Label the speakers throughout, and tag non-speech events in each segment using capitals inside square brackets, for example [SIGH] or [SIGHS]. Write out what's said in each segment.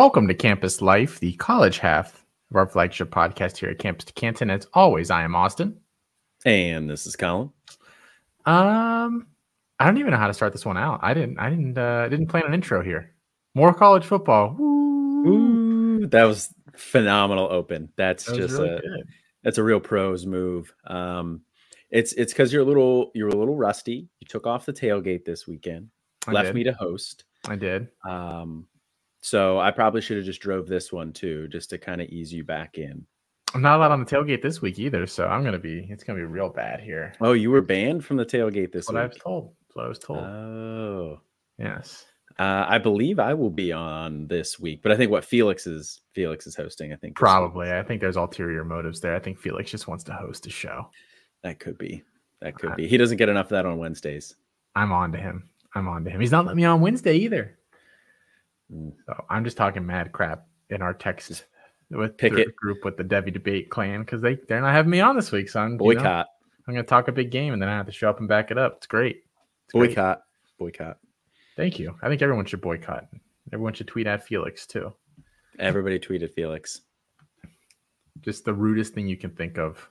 Speaker 1: Welcome to Campus Life, the college half of our flagship podcast here at Campus to Canton. As always, I am Austin.
Speaker 2: And this is Colin.
Speaker 1: Um, I don't even know how to start this one out. I didn't. I didn't. Uh, didn't plan an intro here. More college football. Woo.
Speaker 2: Ooh, that was phenomenal. Open. That's
Speaker 1: That
Speaker 2: just
Speaker 1: really
Speaker 2: a
Speaker 1: good.
Speaker 2: that's a real pros move. Um, it's it's because you're a little you're a little rusty. You took off the tailgate this weekend.
Speaker 1: I
Speaker 2: left
Speaker 1: did.
Speaker 2: me to host.
Speaker 1: I did.
Speaker 2: Um, so I probably should have just drove this one too, just to kind of ease you back in.
Speaker 1: I'm not allowed on the tailgate this week either, so I'm gonna be. It's gonna be real bad here.
Speaker 2: Oh, you were banned from the tailgate this
Speaker 1: That's what I was told. That's what I was told.
Speaker 2: Oh,
Speaker 1: yes.
Speaker 2: uh, I believe I will be on this week, but I think what Felix is Felix is hosting. I think this week.
Speaker 1: Probably. I think there's ulterior motives there. I think Felix just wants to host a show.
Speaker 2: that could be that could
Speaker 1: I-
Speaker 2: be. He doesn't get enough of that on Wednesdays.
Speaker 1: I'm on to him. I'm on to him. He's not letting me on Wednesday either.
Speaker 2: Mm.
Speaker 1: So I'm just talking mad crap in our text with
Speaker 2: Pick
Speaker 1: the
Speaker 2: it.
Speaker 1: group with the Devy debate clan because they they're not having me on this week. So I'm you know,
Speaker 2: Boycott,
Speaker 1: I'm gonna talk a big game and then I have to show up and back it up. It's great. It's great.
Speaker 2: boycott, boycott.
Speaker 1: Thank you. I think everyone should boycott. Everyone should tweet at Felix too.
Speaker 2: Everybody tweeted Felix.
Speaker 1: Just the rudest thing you can think of.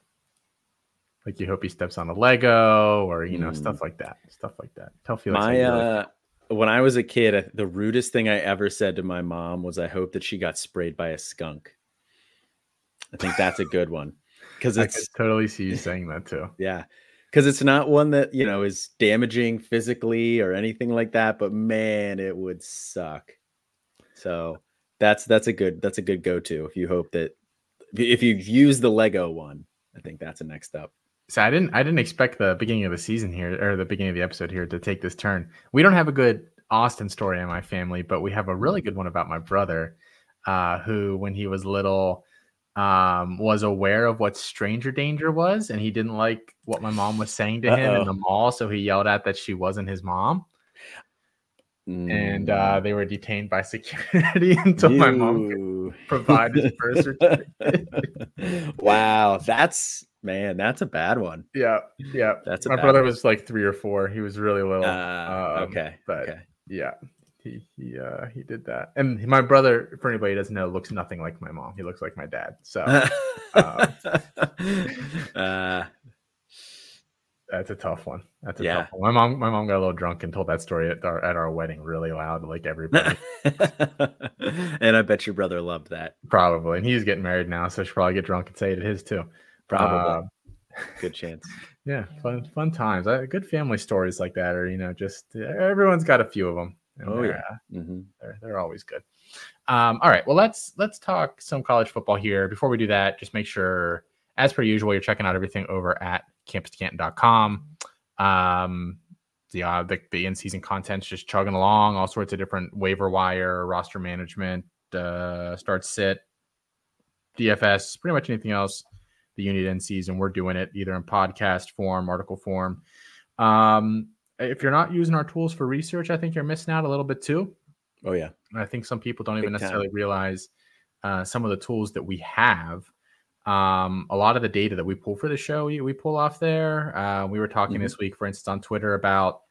Speaker 1: Like you hope he steps on a Lego or you know
Speaker 2: Mm.
Speaker 1: stuff like that. Stuff like that. Tell Felix.
Speaker 2: My uh, when I was a kid, the rudest thing I ever said to my mom was, "I hope that she got sprayed by a skunk." I think that's a good one because
Speaker 1: I
Speaker 2: it's
Speaker 1: could totally see you saying that too.
Speaker 2: yeah, because it's not one that you know is damaging physically or anything like that. But man, it would suck. So that's that's a good that's a good go to if you hope that if you use the Lego one. I think that's a next up.
Speaker 1: So I didn't I didn't expect the beginning of the season here or the beginning of the episode here to take this turn. We don't have a good Austin story in my family, but we have a really good one about my brother, uh, who when he was little um, was aware of what stranger danger was, and he didn't like what my mom was saying to him in
Speaker 2: Uh-oh.
Speaker 1: the mall, so he yelled out that she wasn't his mom, and uh,
Speaker 2: Mm.
Speaker 1: they were detained by security [LAUGHS] until my mom could
Speaker 2: You.
Speaker 1: provide his birth [LAUGHS] certificate.
Speaker 2: wow, that's man, that's a bad one.
Speaker 1: yeah, yeah.
Speaker 2: That's a
Speaker 1: my brother
Speaker 2: one.
Speaker 1: was like three or four. He was really little.
Speaker 2: Uh,
Speaker 1: um,
Speaker 2: okay,
Speaker 1: but
Speaker 2: okay.
Speaker 1: yeah he he uh he did that and my brother for anybody who doesn't know looks nothing like my mom he looks like my dad so [LAUGHS]
Speaker 2: uh,
Speaker 1: that's a tough one that's a
Speaker 2: Yeah.
Speaker 1: tough one my mom my mom got a little drunk and told that story at our at our wedding really loud like everybody [LAUGHS]
Speaker 2: and I bet your brother loved that.
Speaker 1: probably and he's getting married now so she'll probably get drunk and say it at his too
Speaker 2: Probably,
Speaker 1: Uh,
Speaker 2: good chance. [LAUGHS]
Speaker 1: yeah fun fun times uh, good family stories like that or you know just everyone's got a few of them
Speaker 2: Oh, yeah.
Speaker 1: uh,
Speaker 2: Mhm.
Speaker 1: they're they're always good. Um, all right, well let's let's talk some college football here. Before we do that, just make sure, as per usual, you're checking out everything over at campus2canton.com. Um, the, uh, the the in season content's just chugging along, all sorts of different waiver wire, roster management, uh, start sit, DFS, pretty much anything else the unit in season. We're doing it either in podcast form, article form. Um, if you're not using our tools for research, I think you're missing out a little bit too.
Speaker 2: Oh yeah.
Speaker 1: I think some people don't even
Speaker 2: Big time.
Speaker 1: necessarily realize uh, some of the tools that we have. Um, a lot of the data that we pull for the show, we, we pull off there. Uh, we were talking
Speaker 2: Mhm.
Speaker 1: this week, for instance, on Twitter about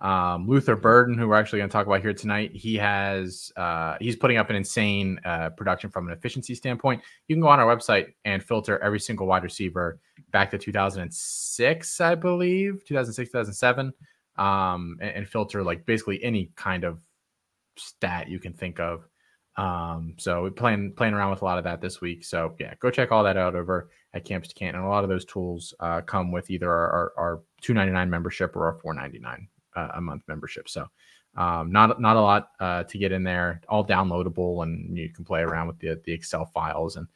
Speaker 1: um, Luther Burden, who we're actually going to talk about here tonight. He has uh, he's putting up an insane uh, production from an efficiency standpoint. You can go on our website and filter every single wide receiver back to 2006, I believe, 2006, 2007, um, and, and filter like basically any kind of stat you can think of. Um, so we're playing playing around with a lot of that this week. So yeah, go check all that out over at Campus to Canton. And a lot of those tools uh, come with either our, our, our two ninety nine membership or our four ninety nine uh, a month membership. So um, not not a lot uh, to get in there. All downloadable, and you can play around with the the Excel files. And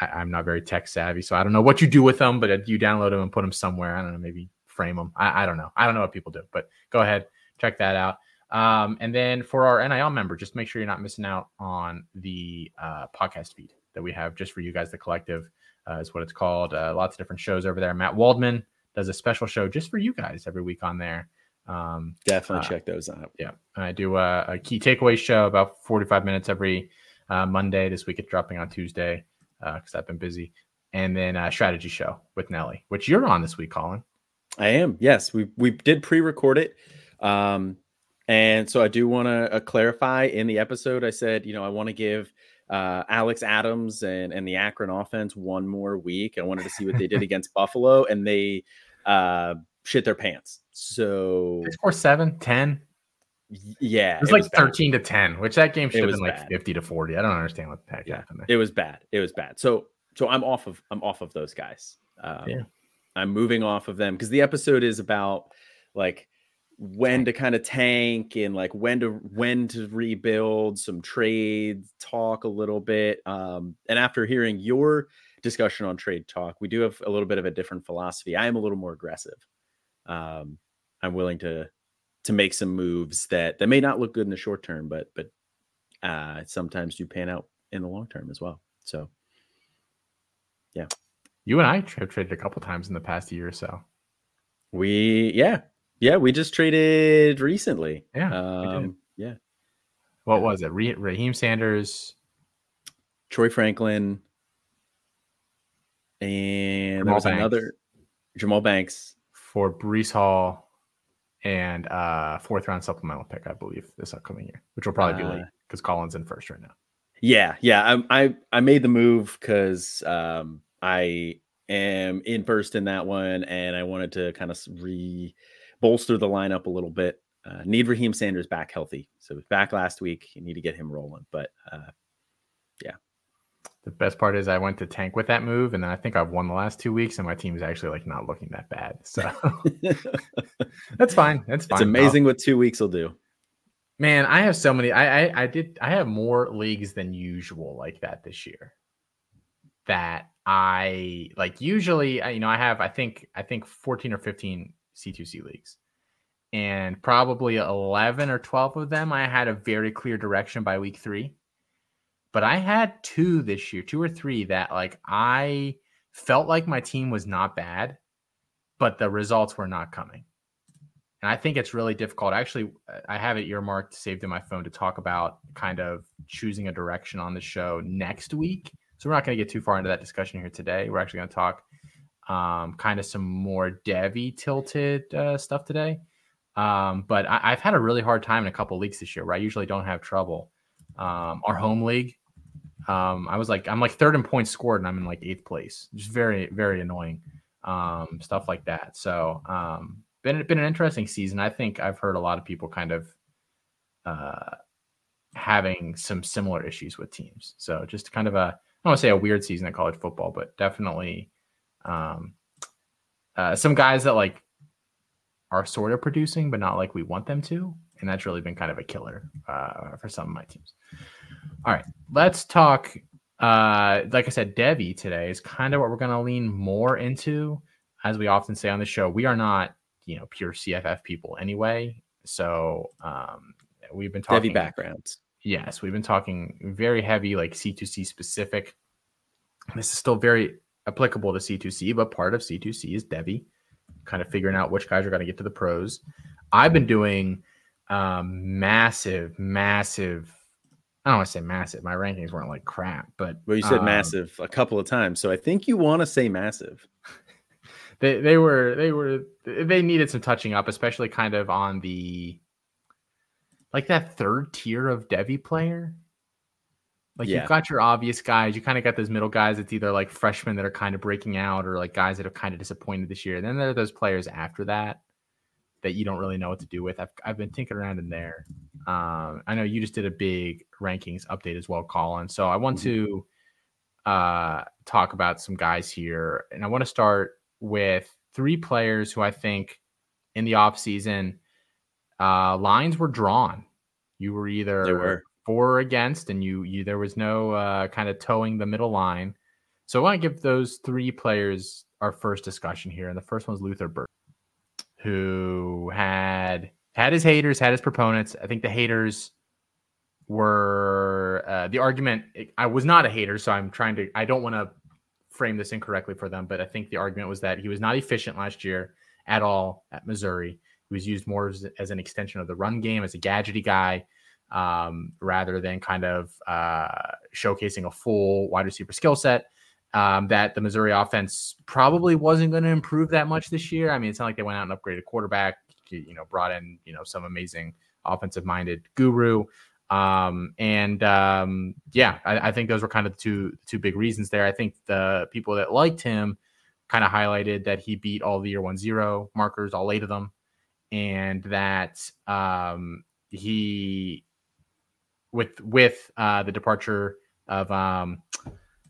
Speaker 1: I, I'm not very tech savvy, so I don't know what you do with them. But you download them and put them somewhere. I don't know, maybe frame them. I, I don't know. I don't know what people do. But go ahead, check that out. Um, and then for our NIL member, just make sure you're not missing out on the uh, podcast feed that we have just for you guys. The collective uh, is what it's called. Uh, lots of different shows over there. Matt Waldman does a special show just for you guys every week on there. Um,
Speaker 2: Definitely
Speaker 1: Uh,
Speaker 2: check those out.
Speaker 1: yeah, I do a, a key takeaway show about 45 minutes every uh, Monday. This week it's dropping on Tuesday because I've been busy. And then a strategy show with Nelly, which you're on this week, Colin.
Speaker 2: I am. Yes, we we did pre-record it. Um, And so I do want to uh, clarify in the episode, I said, you know, I want to give uh, Alex Adams and, and the Akron offense one more week. I wanted to see what they did [LAUGHS] against Buffalo, and they uh, shit their pants. So
Speaker 1: they score seven, 10.
Speaker 2: Yeah,
Speaker 1: it was it like was 13 to 10, which that game should have been like 50 to 40. I don't understand what the heck yeah, happened there.
Speaker 2: It was bad. It was bad. So so I'm off of I'm off of those guys. Um, yeah. I'm moving off of them because the episode is about like when to kind of tank and like when to when to rebuild some trade talk a little bit um and after hearing your discussion on trade talk we do have a little bit of a different philosophy. I am a little more aggressive um i'm willing to to make some moves that that may not look good in the short term but but uh sometimes do pan out in the long term as well so. Yeah.
Speaker 1: You and i have traded a couple times in the past year or so.
Speaker 2: We yeah yeah, we just traded recently.
Speaker 1: Yeah.
Speaker 2: Um, yeah.
Speaker 1: What was it? Raheem Sanders,
Speaker 2: Troy Franklin, and Jamal there was Banks. another Jamal Banks
Speaker 1: for Breece Hall and uh fourth round supplemental pick, I believe, this upcoming year, which will probably be late because uh, Colin's in first right now.
Speaker 2: Yeah, yeah. I I, I made the move because um I am in first in that one, and I wanted to kind of re bolster the lineup a little bit. Uh, need Raheem Sanders back healthy. So back last week. You need to get him rolling. But uh, yeah.
Speaker 1: The best part is I went to tank with that move, and then I think I've won the last two weeks, and my team is actually like not looking that bad. So [LAUGHS] that's fine. That's fine.
Speaker 2: It's amazing what two weeks will do.
Speaker 1: Man, I have so many. I, I I did. I have more leagues than usual like that this year. That I like usually. You know, I have. I think. I think fourteen or fifteen C2C leagues. And probably 11 or 12 of them, I had a very clear direction by week three. But I had two this year, two or three that like I felt like my team was not bad, but the results were not coming. And I think it's really difficult. Actually, I have it earmarked, saved in my phone to talk about kind of choosing a direction on the show next week. So we're not going to get too far into that discussion here today. We're actually going to talk um, kind of some more devy tilted uh, stuff today. Um, but I, have had a really hard time in a couple leagues this year where I usually don't have trouble. Um, our home league, um, I was like, I'm like third in points scored and I'm in like eighth place. Just very, very annoying um, stuff like that. So, um, been been an interesting season. I think I've heard a lot of people kind of uh, having some similar issues with teams. So, just kind of a I don't want to say a weird season at college football, but definitely um, uh, some guys that like are sort of producing, but not like we want them to, and that's really been kind of a killer uh, for some of my teams. All right, let's talk. Uh, like I said, Devy today is kind of what we're going to lean more into, as we often say on the show. We are not, you know, pure CFF people anyway, so um, we've been talking
Speaker 2: Devy backgrounds.
Speaker 1: Yes, we've been talking very heavy, like C2C specific. This is still very applicable to C2C, but part of C2C is Devy, kind of figuring out which guys are going to get to the pros. I've been doing um, massive, massive. I don't want to say massive. My rankings weren't like crap, but
Speaker 2: well, you said um, massive a couple of times, so I think you want to say massive. [LAUGHS]
Speaker 1: they they were they were they needed some touching up, especially kind of on the like that third tier of Devy player. Like yeah. you've got your obvious guys, you kind of got those middle guys. It's either like freshmen that are kind of breaking out, or like guys that have kind of disappointed this year. And then there are those players after that that you don't really know what to do with. I've I've been tinkering around in there. Um, I know you just did a big rankings update as well, Colin. So I want mm-hmm. to uh, talk about some guys here, and I want to start with three players who I think in the off season uh, lines were drawn. You were either they
Speaker 2: were
Speaker 1: for or against, and you you there was no uh, kind of towing the middle line. So I want to give those three players our first discussion here, and the first one is Luther Burden, who had had his haters, had his proponents. I think the haters were uh, the argument. I was not a hater, so I'm trying to. I don't want to frame this incorrectly for them, but I think the argument was that he was not efficient last year at all at Missouri. He was used more as, as an extension of the run game, as a gadgety guy um, rather than kind of uh, showcasing a full wide receiver skill set. Um, that the Missouri offense probably wasn't going to improve that much this year. I mean, it's not like they went out and upgraded quarterback, you know, brought in you know some amazing offensive minded guru. Um, and um, yeah, I, I, think those were kind of the two two big reasons there. I think the people that liked him kind of highlighted that he beat all the year one zero markers, all eight of them, and that um, he with with uh, the departure of um,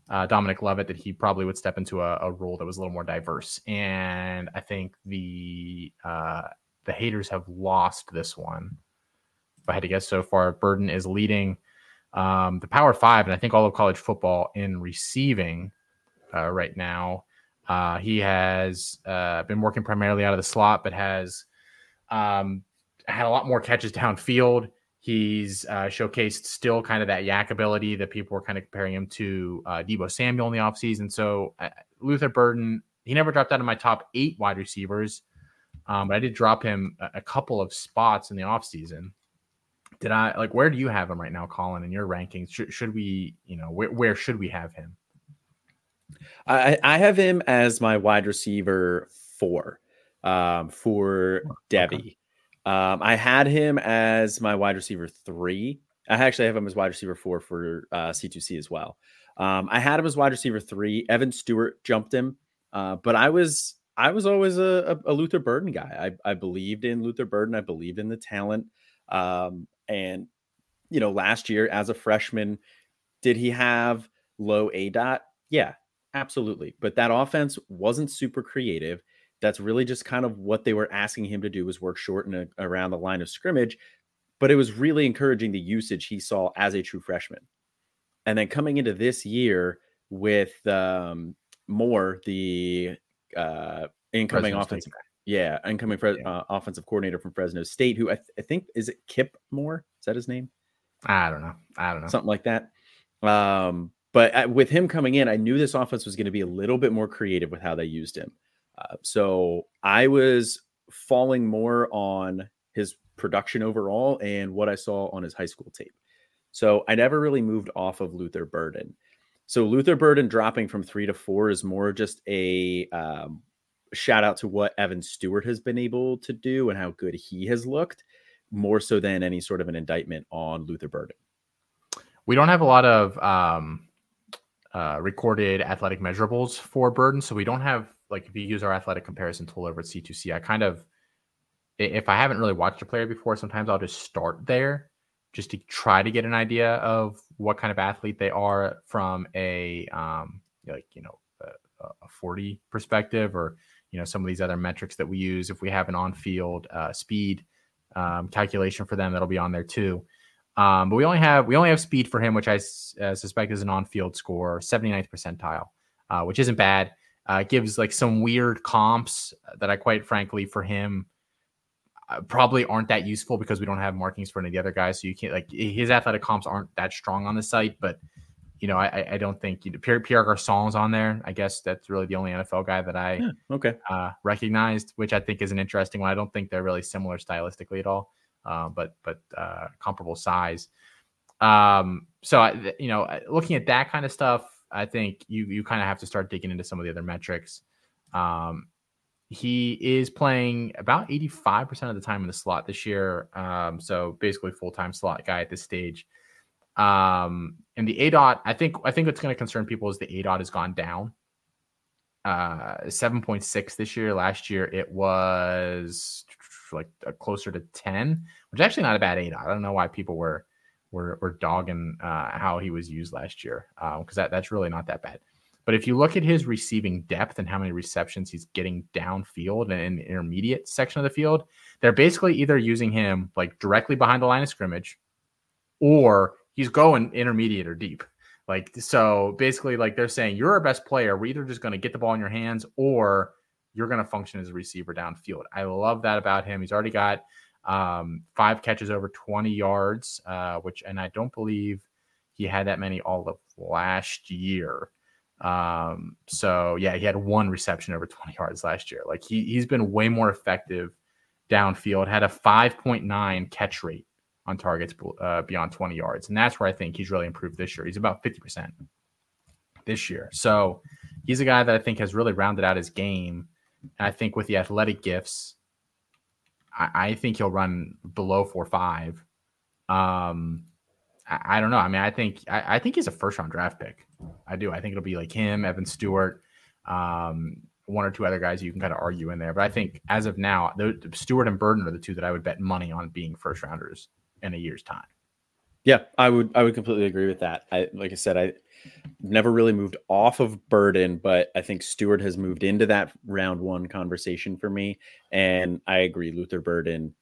Speaker 1: uh, Dominic Lovett that he probably would step into a, a, role that was a little more diverse. And I think the uh, the haters have lost this one if I had to guess so far, Burden is leading um, the Power Five, and I think all of college football in receiving uh, right now. Uh, he has uh, been working primarily out of the slot, but has um, had a lot more catches downfield. He's uh, showcased still kind of that YAC ability that people were kind of comparing him to uh, Deebo Samuel in the offseason. So uh, Luther Burden, he never dropped out of my top eight wide receivers, um, but I did drop him a, a couple of spots in the offseason did I like where do you have him right now, Colin, in your rankings? Should, should we, you know, where, where should we have him?
Speaker 2: I, I have him as my wide receiver four um, for Devy. Okay. Um, I had him as my wide receiver three. I actually have him as wide receiver four for uh, C2C as well. Um, I had him as wide receiver three. Evan Stewart jumped him, uh, but I was I was always a, a, a Luther Burden guy. I, I, believed in Luther Burden. I believed in the talent. Um, and, you know, last year as a freshman, did he have low aDOT? Yeah, absolutely. But that offense wasn't super creative. That's really just kind of what they were asking him to do was work short and around the line of scrimmage. But it was really encouraging the usage he saw as a true freshman. And then coming into this year with um, more the uh, incoming offensive yeah, incoming Fre- yeah. Uh, offensive coordinator from Fresno State, who I, th- I, think is it Kip Moore? Is that his name?
Speaker 1: I don't know. I don't know.
Speaker 2: Something like that. Um, but with him coming in, I knew this offense was going to be a little bit more creative with how they used him. Uh, so I was falling more on his production overall and what I saw on his high school tape. So I never really moved off of Luther Burden. So Luther Burden dropping from three to four is more just a um, shout out to what Evan Stewart has been able to do and how good he has looked, more so than any sort of an indictment on Luther Burden.
Speaker 1: We don't have a lot of um, uh, recorded athletic measurables for Burden, so we don't have like if you use our athletic comparison tool over at C2C, I kind of if I haven't really watched a player before, sometimes I'll just start there just to try to get an idea of what kind of athlete they are from a um, like you know a, a 40 perspective or you know some of these other metrics that we use. If we have an on-field uh, speed um, calculation for them that'll be on there too. Um, but we only have we only have speed for him which i uh, suspect is an on-field score 79th percentile uh, which isn't bad uh, gives like some weird comps that i quite frankly for him uh, probably aren't that useful because we don't have markings for any of the other guys so you can't like his athletic comps aren't that strong on the site but you know, I, I don't think you know, Pierre, Pierre Garcon's on there. I guess that's really the only NFL guy that I
Speaker 2: yeah, okay
Speaker 1: uh, recognized, which I think is an interesting one. I don't think they're really similar stylistically at all, uh, but but uh, comparable size. Um, so I, you know, looking at that kind of stuff, I think you you kind of have to start digging into some of the other metrics. Um, he is playing about 85% of the time in the slot this year. Um, so basically full time slot guy at this stage. Um, and the aDOT, I think, I think what's going to concern people is the aDOT has gone down. Uh, 7.6 this year. Last year it was like closer to 10, which is actually not a bad aDOT. I don't know why people were were, dogging uh, how he was used last year because uh, that, that's really not that bad. But if you look at his receiving depth and how many receptions he's getting downfield and in the intermediate section of the field, they're basically either using him like directly behind the line of scrimmage or he's going intermediate or deep. Like so basically like they're saying you're our best player. We're either just going to get the ball in your hands or you're going to function as a receiver downfield. I love that about him. He's already got um, five catches over 20 yards, uh, which and I don't believe he had that many all of last year. Um, so yeah, he had one reception over 20 [LAUGHS] yards last year. Like he he's been way more effective downfield, had a 5.9 catch rate on targets uh, beyond 20 yards. And that's where I think he's really improved this year. He's about 50% this year. So he's a guy that I think has really rounded out his game. And I think with the athletic gifts, I, I think he'll run below four five. Um, I, I, don't know. I mean, I think I, I, think he's a first round draft pick. I do. I think it'll be like him, Evan Stewart, um, one or two other guys you can kind of argue in there. But I think as of now, the, Stewart and Burden are the two that I would bet money on being first rounders in a year's time.
Speaker 2: Yeah, I would I would completely agree with that. I like I said, I never really moved off of Burden, but I think Stewart has moved into that round one conversation for me. And I agree, Luther Burden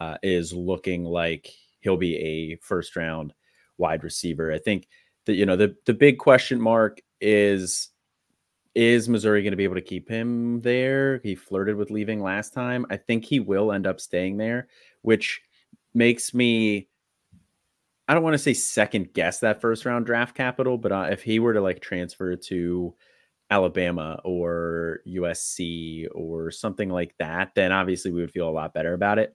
Speaker 2: uh, is looking like he'll be a first round wide receiver. I think that you know the the big question mark is is Missouri going to be able to keep him there? He flirted with leaving last time. I think he will end up staying there, which makes me I don't want to say second guess that first round draft capital, but uh, if he were to like transfer to Alabama or USC or something like that, then obviously we would feel a lot better about it.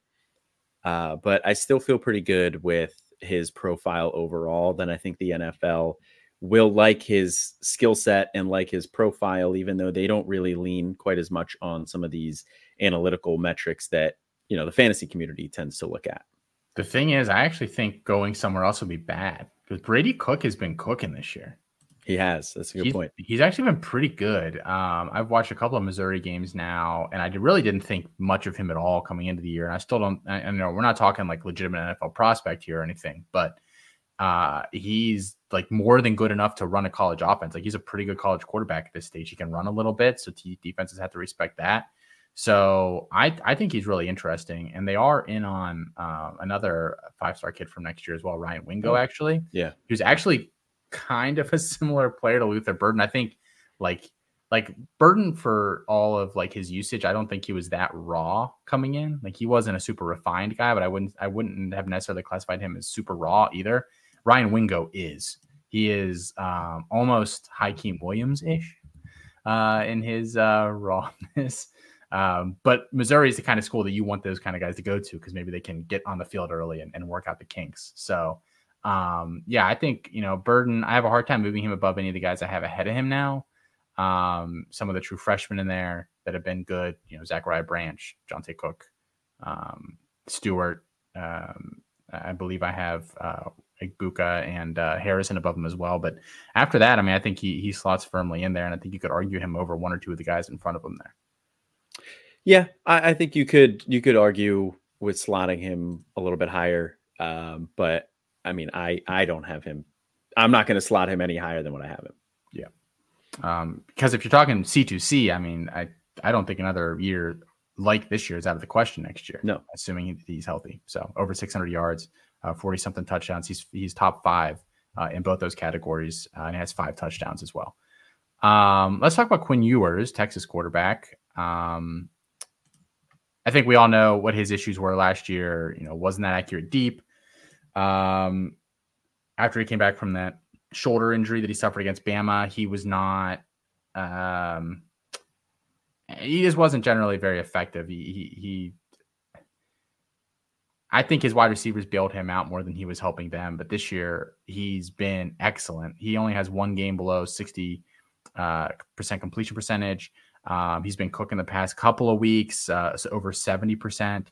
Speaker 2: Uh, but I still feel pretty good with his profile overall. Then I think the NFL will like his skill set and like his profile, even though they don't really lean quite as much on some of these analytical metrics that you know the fantasy community tends to look at.
Speaker 1: The thing is, I actually think going somewhere else would be bad because Brady Cook has been cooking this year.
Speaker 2: He has. That's a good
Speaker 1: he's,
Speaker 2: point.
Speaker 1: He's actually been pretty good. Um, I've watched a couple of Missouri games now, and I really didn't think much of him at all coming into the year. And I still don't. I, I know we're not talking like legitimate NFL prospect here or anything, but uh, he's like more than good enough to run a college offense. Like he's a pretty good college quarterback at this stage. He can run a little bit, so t- defenses have to respect that. So I I think he's really interesting, and they are in on uh, another five star kid from next year as well, Ryan Wingo. Oh, actually,
Speaker 2: yeah,
Speaker 1: who's actually [LAUGHS] kind of a similar player to Luther Burden. I think like like Burden for all of like his usage, I don't think he was that raw coming in. Like he wasn't a super refined guy, but I wouldn't I wouldn't have necessarily classified him as super raw either. Ryan Wingo is. He is um, almost Hykeem Williams ish uh, in his uh, [LAUGHS] rawness. Um, but Missouri is the kind of school that you want those kind of guys to go to because maybe they can get on the field early and, and work out the kinks. So, um, yeah, I think, you know, Burden, I have a hard time moving him above any of the guys I have ahead of him now. Um, some of the true freshmen in there that have been good, you know, Zachariah Branch, Johntay Cook, um, Stewart. Um, I believe I have uh, Egbuka and uh, Harrison above him as well. But after that, I mean, I think he he slots firmly in there, and I think you could argue him over one or two of the guys in front of him there.
Speaker 2: Yeah, I, I, think you could you could argue with slotting him a little bit higher, um, but I mean, I I don't have him. I'm not going to slot him any higher than what I have him.
Speaker 1: Yeah, um, because if you're talking C2C, I mean, I I don't think another year like this year is out of the question next year.
Speaker 2: No,
Speaker 1: assuming he's healthy. So over 600 yards, 40 uh, something touchdowns. He's he's top five uh, in both those categories, uh, and has five touchdowns as well. Um, let's talk about Quinn Ewers, Texas quarterback. Um, I think we all know what his issues were last year. You know, wasn't that accurate deep. Um, after he came back from that shoulder injury that he suffered against Bama, he was not. Um, he just wasn't generally very effective. He, he, he I think his wide receivers bailed him out more than he was helping them. But this year, he's been excellent. He only has one game below 60 uh, percent completion percentage. Um, he's been cooking the past couple of weeks, uh, so over 70%.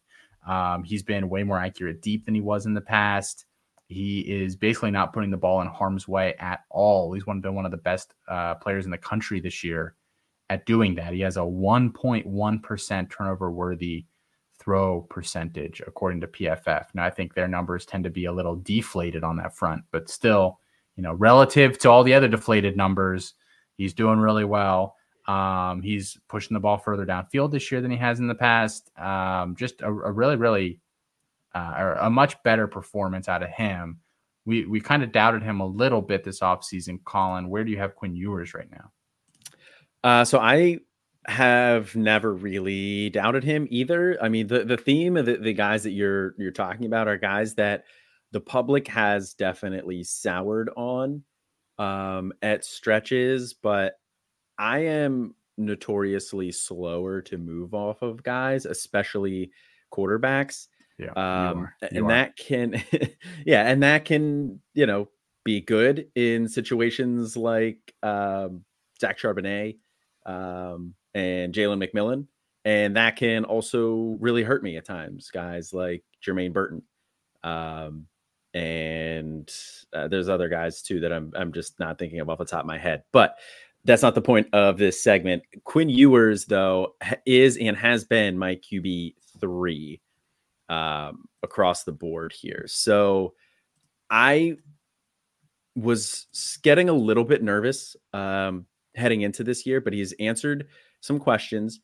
Speaker 1: Um, he's been way more accurate deep than he was in the past. He is basically not putting the ball in harm's way at all. He's one, been one of the best uh, players in the country this year at doing that. He has a 1.1% turnover worthy throw percentage, according to PFF. Now, I think their numbers tend to be a little deflated on that front, but still, you know, relative to all the other deflated numbers, he's doing really well. Um, he's pushing the ball further downfield this year than he has in the past. Um, just a, a, really, really uh, a much better performance out of him. We we kind of doubted him a little bit this offseason. Colin, where do you have Quinn Ewers right now?
Speaker 2: Uh, so I have never really doubted him either. I mean, the the theme of the, the guys that you're you're talking about are guys that the public has definitely soured on um, at stretches, but I am notoriously slower to move off of guys, especially quarterbacks.
Speaker 1: Yeah.
Speaker 2: Um, and are. that can, [LAUGHS] yeah, and that can, you know, be good in situations like um, Zach Charbonnet um, and Jalen McMillan. and that can also really hurt me at times. Guys like Jermaine Burton, um, and uh, there's other guys too that I'm I'm just not thinking of off the top of my head. But that's not the point of this segment. Quinn Ewers, though, is and has been my QB three um, across the board here. So I was getting a little bit nervous um, heading into this year, but he's answered some questions.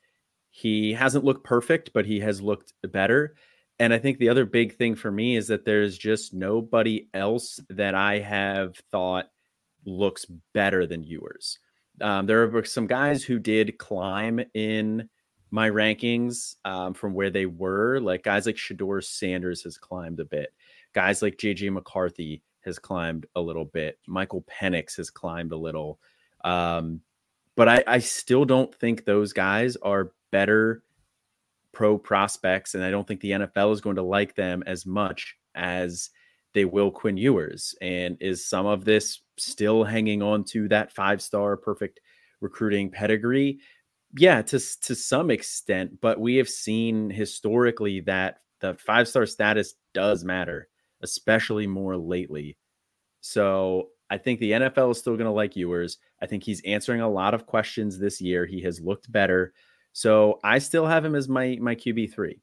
Speaker 2: He hasn't looked perfect, but he has looked better. And I think the other big thing for me is that there's just nobody else that I have thought looks better than Ewers. Um, there were some guys who did climb in my rankings um, from where they were. Like guys like Shedeur Sanders has climbed a bit. Guys like JJ McCarthy has climbed a little bit. Michael Penix has climbed a little. Um, but I, I still don't think those guys are better pro prospects. And I don't think the NFL is going to like them as much as they will Quinn Ewers. And is some of this still hanging on to that five star perfect recruiting pedigree? Yeah, to to some extent, but we have seen historically that the five star status does matter, especially more lately. So I think the NFL is still going to like Ewers. I think he's answering a lot of questions this year. He has looked better. So I still have him as my my QB three.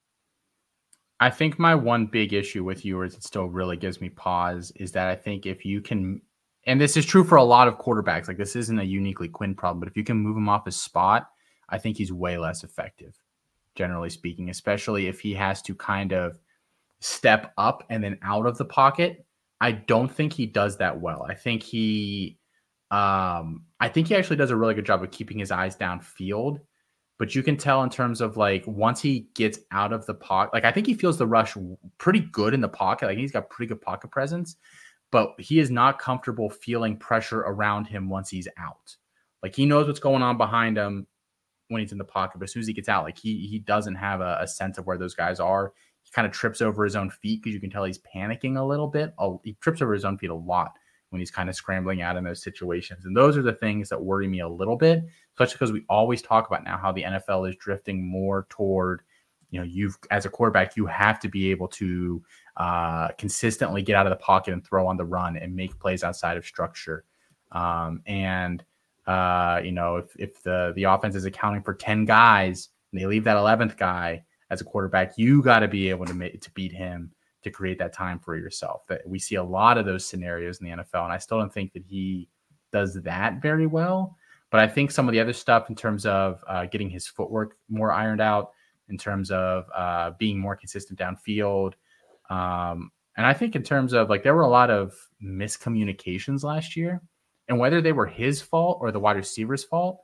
Speaker 1: I think my one big issue with Ewers it still really gives me pause is that I think if you can, and this is true for a lot of quarterbacks, like this isn't a uniquely Quinn problem, but if you can move him off his spot, I think he's way less effective, generally speaking, especially if he has to kind of step up and then out of the pocket. I don't think he does that well. I think he, um, I think he actually does a really good job of keeping his eyes downfield but you can tell in terms of like once he gets out of the pocket, like I think he feels the rush pretty good in the pocket. Like he's got pretty good pocket presence, but he is not comfortable feeling pressure around him once he's out. Like he knows what's going on behind him when he's in the pocket, but as soon as he gets out, like he he doesn't have a, a sense of where those guys are. He kind of trips over his own feet because you can tell he's panicking a little bit. He trips over his own feet a lot when he's kind of scrambling out in those situations. And those are the things that worry me a little bit, especially because we always talk about now how the NFL is drifting more toward, you know, you've as a quarterback, you have to be able to uh, consistently get out of the pocket and throw on the run and make plays outside of structure. Um, and uh, you know, if, if the the offense is accounting for 10 guys and they leave that 11th guy as a quarterback, you got to be able to make to beat him to create that time for yourself. That we see a lot of those scenarios in the NFL, and I still don't think that he does that very well. But I think some of the other stuff in terms of uh, getting his footwork more ironed out, in terms of uh, being more consistent downfield, um, and I think in terms of like there were a lot of miscommunications last year, and whether they were his fault or the wide receiver's fault,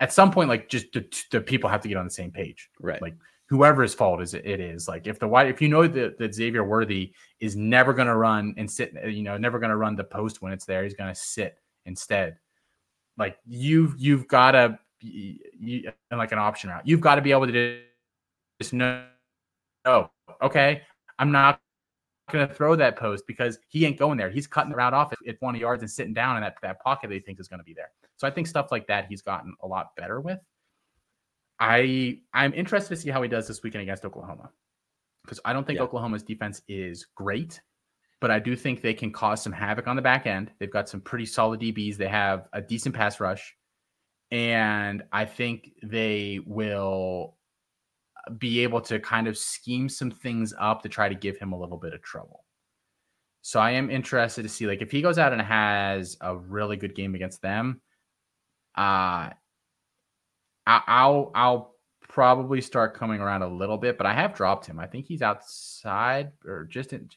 Speaker 1: at some point, like just the, the people have to get on the same page,
Speaker 2: right?
Speaker 1: Like whoever's fault is it is. Like if the wide, if you know that, that Xavier Worthy is never going to run and sit, you know, never going to run the post when it's there, he's going to sit instead. Like you've you've got to you, like an option route. You've got to be able to just know, oh, okay, I'm not going to throw that post because he ain't going there. He's cutting the route off at, at 20 yards and sitting down in that, that pocket that he thinks is going to be there. So I think stuff like that he's gotten a lot better with. I I'm interested to see how he does this weekend against Oklahoma because I don't think yeah. Oklahoma's defense is great, but I do think they can cause some havoc on the back end. They've got some pretty solid DBs. They have a decent pass rush, and I think they will be able to kind of scheme some things up to try to give him a little bit of trouble. So I am interested to see like if he goes out and has a really good game against them, uh I'll I'll probably start coming around a little bit, but I have dropped him. I think he's outside or just in,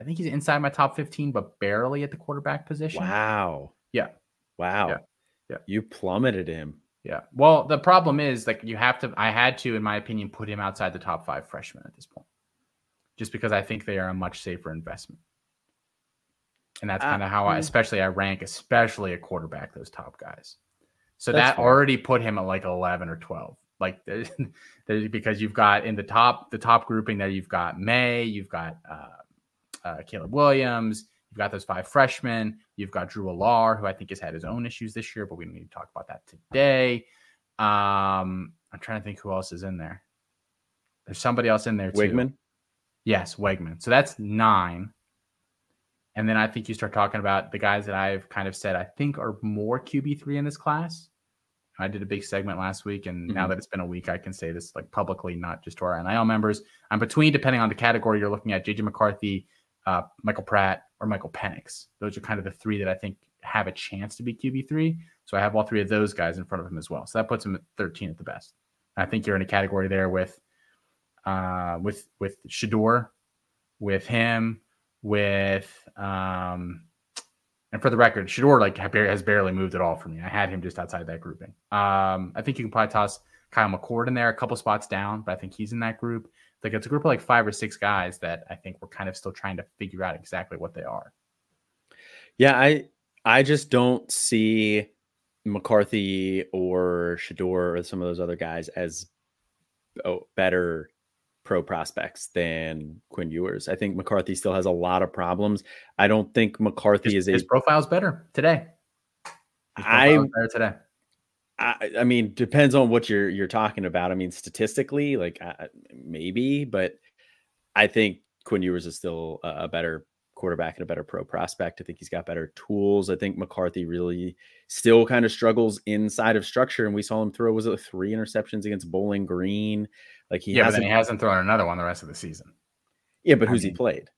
Speaker 1: I think he's inside my top 15, but barely at the quarterback position.
Speaker 2: Wow.
Speaker 1: Yeah.
Speaker 2: Wow. Yeah. yeah. You plummeted him.
Speaker 1: Yeah. Well, the problem is like you have to I had to, in my opinion, put him outside the top five freshmen at this point. Just because I think they are a much safer investment. And that's kind of uh, how I hmm. especially I rank, especially a quarterback, those top guys. So that fair. already put him at like 11 or 12. Like [LAUGHS] because you've got in the top the top grouping that you've got Maye, you've got uh, uh, Caleb Williams, you've got those five freshmen, you've got Drew Allar, who I think has had his own issues this year, but we don't need to talk about that today. Um, I'm trying to think who else is in there. There's somebody else in there too.
Speaker 2: Weigman.
Speaker 1: Yes, Weigman. So that's nine. And then I think you start talking about the guys that I've kind of said I think are more QB3 in this class. I did a big segment last week, and mm-hmm. now that it's been a week, I can say this like publicly, not just to our NIL members. I'm between, depending on the category you're looking at, JJ McCarthy, uh, Michael Pratt, or Michael Penix. Those are kind of the three that I think have a chance to be QB3. So I have all three of those guys in front of him as well. So that puts him at 13 at the best. I think you're in a category there with uh, with with Shedeur, with him, with um, and for the record, Shedeur like has barely moved at all for me. I had him just outside that grouping. Um, I think you can probably toss Kyle McCord in there, a couple spots down, but I think he's in that group. Like it's a group of like five or six guys that I think we're kind of still trying to figure out exactly what they are.
Speaker 2: Yeah, I I just don't see McCarthy or Shedeur or some of those other guys as oh, better pro prospects than Quinn Ewers. I think McCarthy still has a lot of problems. I don't think McCarthy
Speaker 1: his,
Speaker 2: is a
Speaker 1: his profile's better today.
Speaker 2: I better today. I, I, mean, depends on what you're you're talking about. I mean, statistically, like uh, maybe, but I think Quinn Ewers is still a, a better quarterback and a better pro prospect. I think he's got better tools. I think McCarthy really still kind of struggles inside of structure, and we saw him throw was it three interceptions against Bowling Green. Like he
Speaker 1: yeah, hasn't, he hasn't thrown another one the rest of the season.
Speaker 2: Yeah, but who's mean, he played?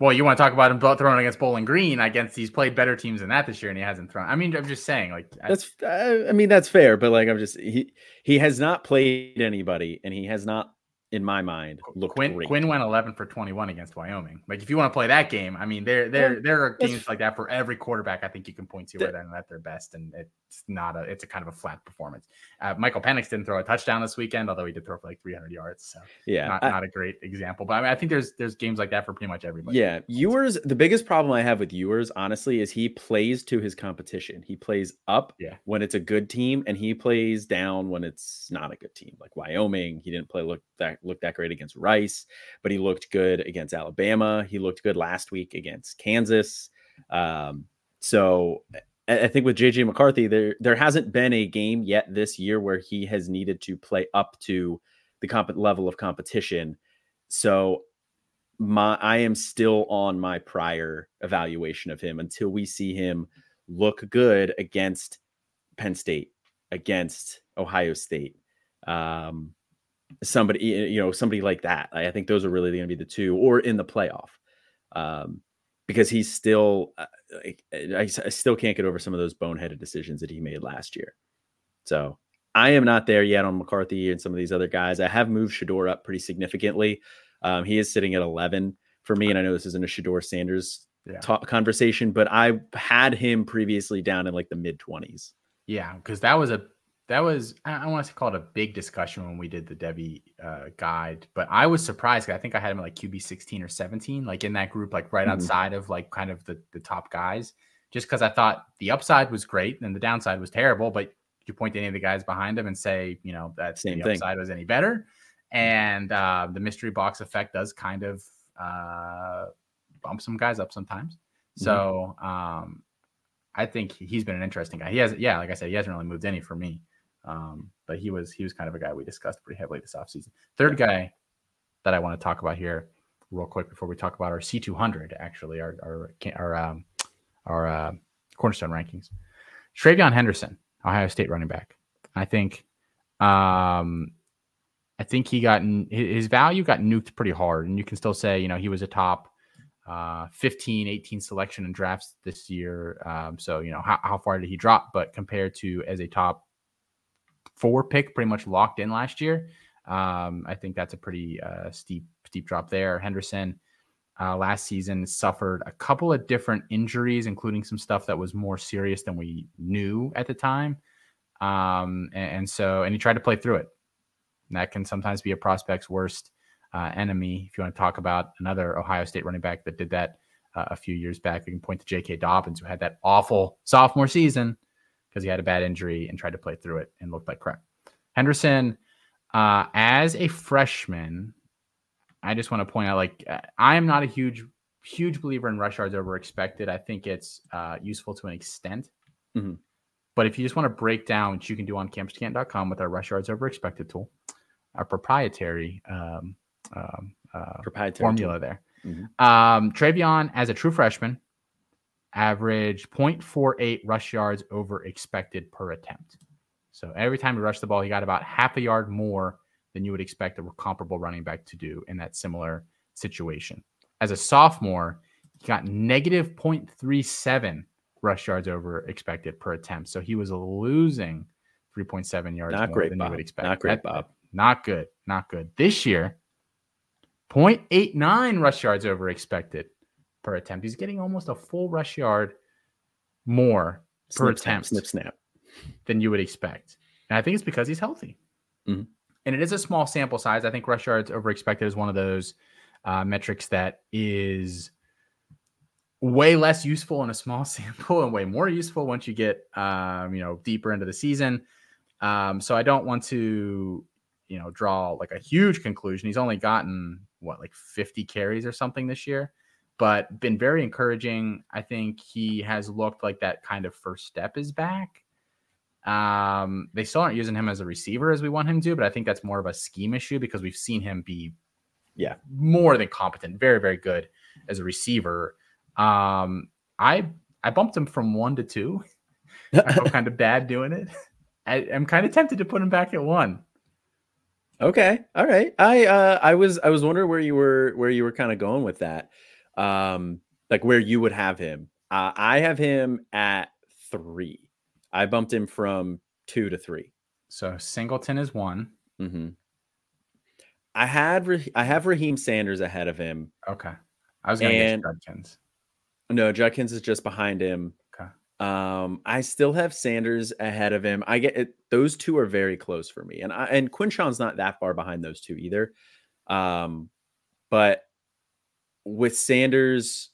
Speaker 1: Well, you want to talk about him throwing against Bowling Green against he's played better teams than that this year, and he hasn't thrown. I mean, I'm just saying, like
Speaker 2: that's. I, I mean, that's fair, but like I'm just he he has not played anybody, and he has not in my mind, looked
Speaker 1: Quinn,
Speaker 2: great.
Speaker 1: Quinn went 11 for 21 against Wyoming. Like, if you want to play that game, I mean, there, there, there are games like that for every quarterback. I think you can point to where they're at their best, and it's not a, it's a kind of a flat performance. Uh, Michael Penix didn't throw a touchdown this weekend, although he did throw for like 300 yards. So,
Speaker 2: yeah,
Speaker 1: not, I, not a great example. But I mean, I think there's there's games like that for pretty much everybody.
Speaker 2: Yeah, Ewers. The biggest problem I have with Ewers, honestly, is he plays to his competition. He plays up
Speaker 1: yeah.
Speaker 2: when it's a good team, and he plays down when it's not a good team. Like Wyoming, he didn't play look that look that great against Rice, but he looked good against Alabama. He looked good last week against Kansas. Um, so I think with JJ McCarthy, there there hasn't been a game yet this year where he has needed to play up to the comp- level of competition. So my I am still on my prior evaluation of him until we see him look good against Penn State, against Ohio State, um, somebody you know somebody like that. I think those are really going to be the two or in the playoff. Um, because he's still uh, I, I, still can't get over some of those boneheaded decisions that he made last year. So i am not there yet on mccarthy and some of these other guys. I have moved Shedeur up pretty significantly. Um, he is sitting at 11 for me and i know this isn't a Shedeur sanders yeah. talk, conversation but i had him previously down in like the mid 20s
Speaker 1: yeah because that was a that was I want to call it a big discussion when we did the Devy uh, guide, but I was surprised. I think I had him like QB 16 or 17, like in that group, like right mm-hmm. outside of like kind of the, the top guys, just because I thought the upside was great and the downside was terrible. But you point to any of the guys behind him and say, you know, that Same the thing. upside was any better. And uh, the mystery box effect does kind of uh, bump some guys up sometimes. Mm-hmm. So um, I think he's been an interesting guy. He has, yeah, like I said, he hasn't really moved any for me. Um, but he was he was kind of a guy we discussed pretty heavily this offseason. Third guy that I want to talk about here, real quick, before we talk about our C200, actually, our our our um, our uh, cornerstone rankings. TreVeyon Henderson, Ohio State running back. I think, um, I think he got his value got nuked pretty hard, and you can still say you know he was a top uh, 15, 18 selection in drafts this year. Um, so you know how, how far did he drop? But compared to as a top four pick, pretty much locked in last year. Um, I think that's a pretty uh, steep steep drop there. Henderson uh, last season suffered a couple of different injuries, including some stuff that was more serious than we knew at the time. Um, and, and, so, and he tried to play through it. And that can sometimes be a prospect's worst uh, enemy. If you want to talk about another Ohio State running back that did that uh, a few years back, we can point to J.K. Dobbins, who had that awful sophomore season because he had a bad injury and tried to play through it and looked like crap. Henderson, uh, as a freshman, I just want to point out like uh, I am not a huge, huge believer in rush yards over expected. I think it's uh, useful to an extent. Mm-hmm. But if you just want to break down, which you can do on campuscant.com with our rush yards over expected tool, our proprietary um, um, uh,
Speaker 2: Proprietary
Speaker 1: formula
Speaker 2: tool.
Speaker 1: there.
Speaker 2: Mhm.
Speaker 1: Um, Travion, as a true freshman, averaged 0.48 rush yards over expected per attempt. So every time he rushed the ball, he got about half a yard more than you would expect a comparable running back to do in that similar situation. As a sophomore, he got negative 0.37 rush yards over expected per attempt. So he was losing 3.7 yards
Speaker 2: Not
Speaker 1: more
Speaker 2: great,
Speaker 1: than
Speaker 2: Bob.
Speaker 1: you would expect.
Speaker 2: Not great,
Speaker 1: That-
Speaker 2: Bob.
Speaker 1: Not good. Not good. This year, 0.89 rush yards over expected per attempt. He's getting almost a full rush yard more per
Speaker 2: Snip, snap,
Speaker 1: attempt
Speaker 2: snip, snap.
Speaker 1: than you would expect. And I think it's because he's healthy.
Speaker 2: Mhm.
Speaker 1: And it is a small sample size. I think rush yards over expected is one of those uh, metrics that is way less useful in a small [LAUGHS] sample and way more useful once you get um, you know deeper into the season. Um, so I don't want to you know draw like a huge conclusion. He's only gotten what like 50 carries or something this year, but been very encouraging. I think he has looked like that kind of first step is back. Um, they still aren't using him as a receiver as we want him to, but I think that's more of a scheme issue because we've seen him be
Speaker 2: Yeah.
Speaker 1: more than competent, very, very good as a receiver. Um, I I bumped him from one to two. I felt kind of bad doing it. I, I'm kind of tempted to put him back at one.
Speaker 2: Okay. All right. I uh I was I was wondering where you were where you were kind of going with that. Um like where you would have him. Uh, I have him at 3. I bumped him from 2 to 3.
Speaker 1: So Singleton is one.
Speaker 2: Mhm. I had I have Raheim Sanders ahead of him.
Speaker 1: Okay. I was gonna
Speaker 2: And-
Speaker 1: get Judkins.
Speaker 2: No, Judkins is just behind him.
Speaker 1: Okay.
Speaker 2: Um, I still have Sanders ahead of him. I get it. Those two are very close for me, and I, and Quinshon's not that far behind those two either. Um, but with Sanders,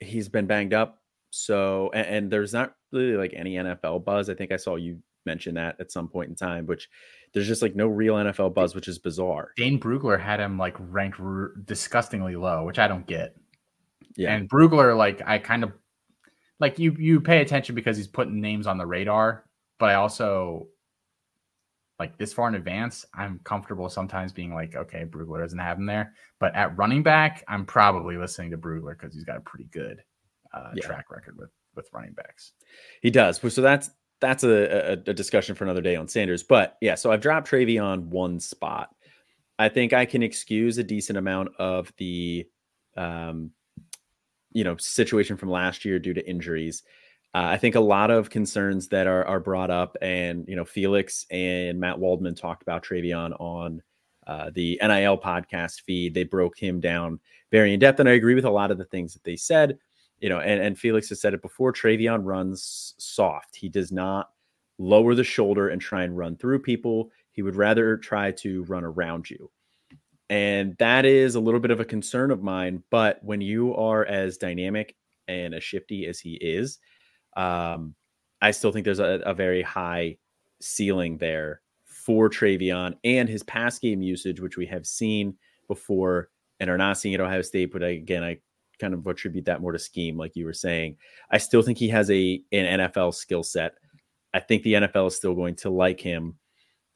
Speaker 2: he's been banged up, so and, and there's not really like any NFL buzz. I think I saw you mention that at some point in time, which there's just like no real NFL buzz, which is bizarre.
Speaker 1: Dane Brugler had him like ranked r- disgustingly low, which I don't get.
Speaker 2: Yeah,
Speaker 1: And Brugler, like I kind of like you you pay attention because he's putting names on the radar, but I also like this far in advance, I'm comfortable sometimes being like, okay, Brugler doesn't have him there. But at running back, I'm probably listening to Brugler because he's got a pretty good uh,
Speaker 2: Yeah.
Speaker 1: track record with with running backs.
Speaker 2: He does. So that's that's a, a, a discussion for another day on Sanders. But yeah, so I've dropped TreVeyon one spot. I think I can excuse a decent amount of the um, you know situation from last year due to injuries. Uh, I think a lot of concerns that are are brought up, and you know, Felix and Matt Waldman talked about TreVeyon on uh, the NIL podcast feed. They broke him down very in depth, and I agree with a lot of the things that they said you know, and, and Felix has said it before. TreVeyon runs soft. He does not lower the shoulder and try and run through people. He would rather try to run around you. And that is a little bit of a concern of mine. But when you are as dynamic and as shifty as he is, um, I still think there's a, a very high ceiling there for TreVeyon and his pass game usage, which we have seen before and are not seeing at Ohio State. But again, I kind of attribute that more to scheme, like you were saying. I still think he has a an NFL skill set. I think the NFL is still going to like him.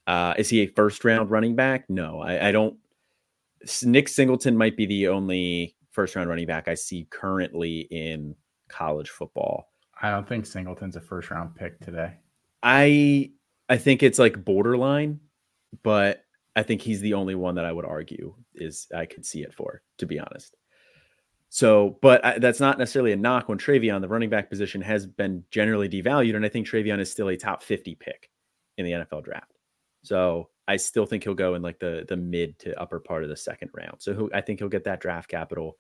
Speaker 2: Uh, is he a first round running back? No, I, I don't. Nick Singleton might be the only first round running back I see currently in college football.
Speaker 1: I don't think Singleton's a first round pick today.
Speaker 2: I I think it's like borderline, but I think he's the only one that I would argue is I could see it for, to be honest. So, but I, that's not necessarily a knock on TreVeyon. The running back position has been generally devalued, and I think TreVeyon is still a top 50 pick in the NFL draft. So I still think he'll go in like the the mid to upper part of the second round. So I think he'll get that draft capital.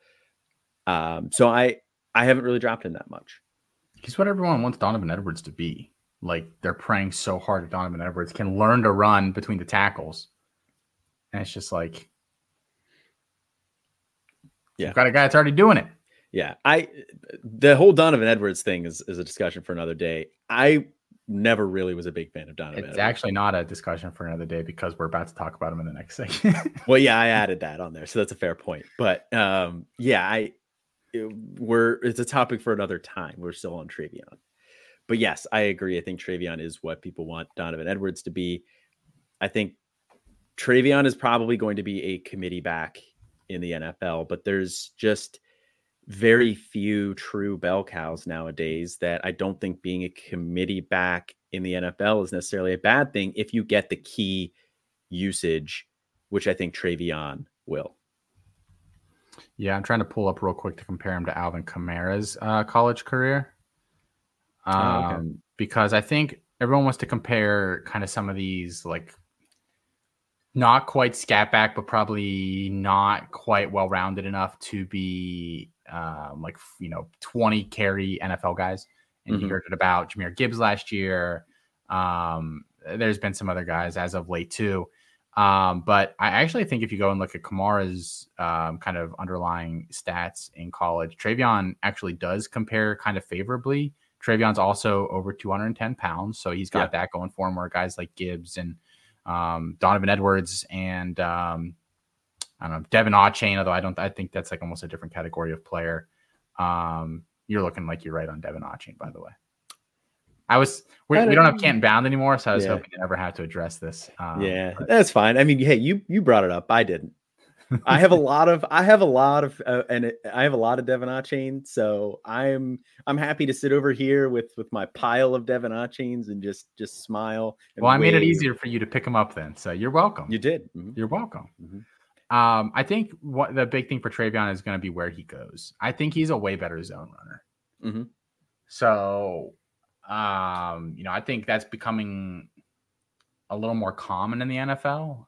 Speaker 2: Um, so I I haven't really dropped him that much.
Speaker 1: He's what everyone wants Donovan Edwards to be. Like they're praying so hard that Donovan Edwards can learn to run between the tackles. And it's just like,
Speaker 2: Yeah.
Speaker 1: you've got a guy that's already doing it.
Speaker 2: Yeah, I the whole Donovan Edwards thing is is a discussion for another day. I never really was a big fan of Donovan.
Speaker 1: It's
Speaker 2: Edwards.
Speaker 1: actually not a discussion for another day because we're about to talk about him in the next [LAUGHS] segment.
Speaker 2: well, yeah, I added that on there, so that's a fair point. But um, yeah, I we're it's a topic for another time. We're still on TreVeyon, but yes, I agree. I think TreVeyon is what people want Donovan Edwards to be. I think TreVeyon is probably going to be a committee back in the NFL, but there's just very few true bell cows nowadays that I don't think being a committee back in the NFL is necessarily a bad thing if you get the key usage, which I think TreVeyon will.
Speaker 1: Yeah, I'm trying to pull up real quick to compare him to Alvin Kamara's uh, college career. Um, oh, okay. Um, because I think everyone wants to compare kind of some of these like not quite scat back, but probably not quite well rounded enough to be um, like you know 20 carry NFL guys. And mm-hmm. you heard it about Jahmyr Gibbs last year. Um, there's been some other guys as of late too. Um, but I actually think if you go and look at Kamara's um, kind of underlying stats in college, TreVeyon actually does compare kind of favorably. TreVeyon's also over 210 pounds, so he's got yeah. that going for him. Where guys like Gibbs and um, Donovan Edwards and um, I don't know De'Von Achane, although I don't, I think that's like almost a different category of player. Um, you're looking like you're right on De'Von Achane, by the way. I was we, don't, we don't have Canton Bound anymore, so I was yeah. hoping to never have to address this.
Speaker 2: Um, yeah, but. that's fine. I mean, hey, you you brought it up. I didn't. I have a [LAUGHS] lot of I have a lot of uh, and it, I have a lot of De'Von Achane, so I'm I'm happy to sit over here with with my pile of De'Von chains and just just smile.
Speaker 1: well, I made it easier for you to pick them up then, so you're welcome.
Speaker 2: You did.
Speaker 1: Mm-hmm. You're welcome. Mm-hmm. Um, I think what the big thing for TreVeyon is going to be where he goes. I think he's a way better zone runner. Mm-hmm. So um, you know, I think that's becoming a little more common in the NFL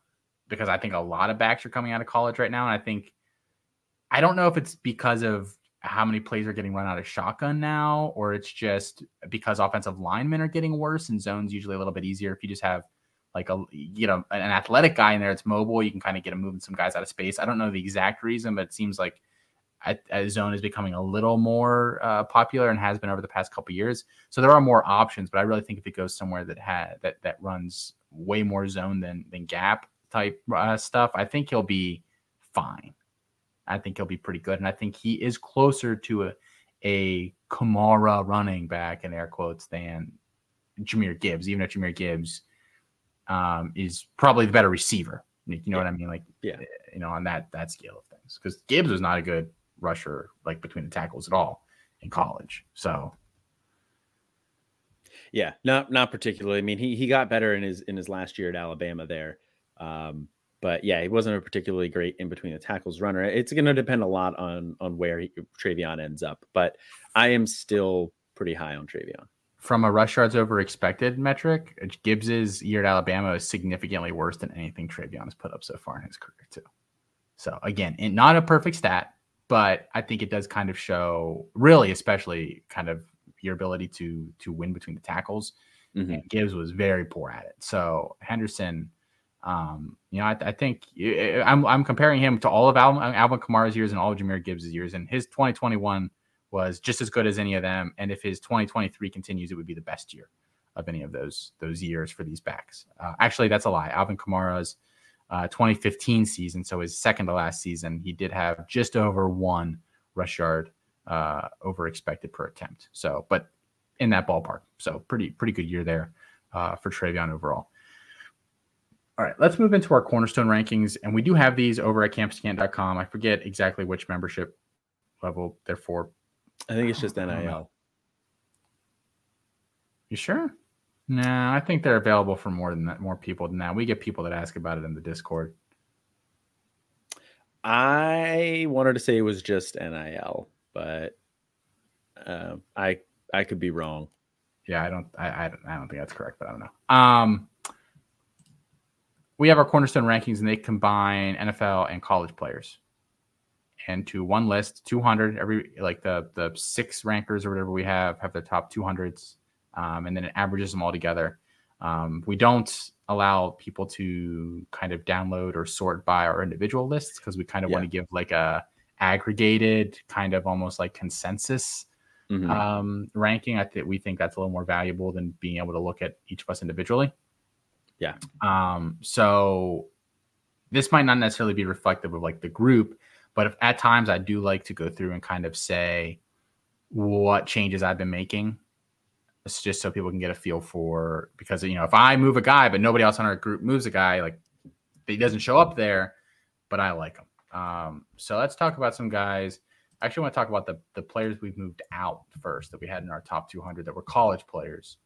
Speaker 1: because I think a lot of backs are coming out of college right now. And I think I don't know if it's because of how many plays are getting run out of shotgun now, or it's just because offensive linemen are getting worse and zones usually a little bit easier. If you just have like a you know an athletic guy in there, it's mobile. You can kind of get him moving some guys out of space. I don't know the exact reason, but it seems like a zone is becoming a little more uh, popular and has been over the past couple years. So there are more options, but I really think if it goes somewhere that had that that runs way more zone than than gap type uh, stuff, I think he'll be fine. I think he'll be pretty good, and I think he is closer to a a Kamara running back in air quotes than Jahmyr Gibbs, even if Jahmyr Gibbs um, is probably the better receiver. You know yeah. what I mean? Like, yeah, you know, on that that scale of things, because Gibbs was not a good rusher like between the tackles at all in college. So
Speaker 2: yeah, not not particularly. I mean, he he got better in his in his last year at Alabama there. Um, but yeah, he wasn't a particularly great in between the tackles runner. It's going to depend a lot on on where he, TreVeyon ends up, but I am still pretty high on TreVeyon.
Speaker 1: From a rush yards over expected metric, Gibbs's year at Alabama is significantly worse than anything TreVeyon has put up so far in his career too. So again, not a perfect stat, but I think it does kind of show, really, especially kind of your ability to to win between the tackles. Mm-hmm. And Gibbs was very poor at it. So Henderson, um, you know, I, I, think I'm I'm comparing him to all of Alvin, Alvin Kamara's years and all of Jahmyr Gibbs' years, and his 2021 was just as good as any of them. And if his 2023 continues, it would be the best year of any of those those years for these backs. Uh, actually, that's a lie. Alvin Kamara's uh, 2015 season, so his second to last season, he did have just over one rush yard uh, over expected per attempt. So, but in that ballpark, so pretty pretty good year there uh, for TreVeyon overall. All right, let's move into our cornerstone rankings, and we do have these over at campuscant.com. I forget exactly which membership level they're for.
Speaker 2: I think it's just NIL.
Speaker 1: You sure? No, I think they're available for more than that, more people than that. We get people that ask about it in the Discord.
Speaker 2: I wanted to say it was just NIL, but uh, I I could be wrong.
Speaker 1: Yeah, I don't I, I don't I don't think that's correct, but I don't know. Um, we have our cornerstone rankings, and they combine NFL and college players into one list, 200. Every like the the six rankers or whatever we have have the top 200s um, and then it averages them all together. Um, we don't allow people to kind of download or sort by our individual lists because we kind of yeah. want to give like a aggregated kind of almost like consensus mm-hmm. um, ranking. I think we think that's a little more valuable than being able to look at each of us individually.
Speaker 2: Yeah.
Speaker 1: Um, so this might not necessarily be reflective of like the group, but if, at times I do like to go through and kind of say what changes I've been making Just so people can get a feel for because you know if I move a guy but nobody else on our group moves a guy, like he doesn't show up there, but I like him. Um, so let's talk about some guys. I actually want to talk about the the players we've moved out first that we had in our top 200 that were college players.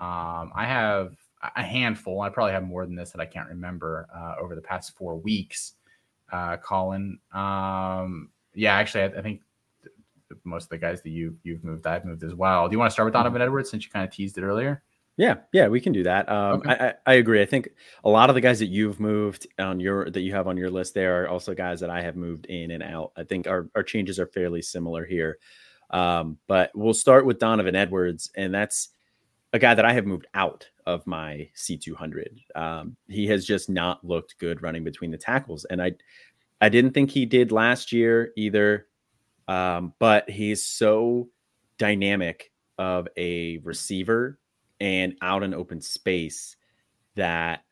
Speaker 1: Um, I have a handful. I probably have more than this that I can't remember uh, over the past four weeks. Uh, Colin, um, yeah, actually, I, I think most of the guys that you you've moved, I've moved as well. Do you want to start with Donovan Edwards since you kind of teased it earlier?
Speaker 2: Yeah, yeah, we can do that. Um, okay. I, I, I, agree. I think a lot of the guys that you've moved on your that you have on your list there are also guys that I have moved in and out. I think our our changes are fairly similar here. Um, but we'll start with Donovan Edwards, and that's a guy that I have moved out of my C200. Um, he has just not looked good running between the tackles, and I I didn't think he did last year either. Um, but he's so dynamic of a receiver and out in open space that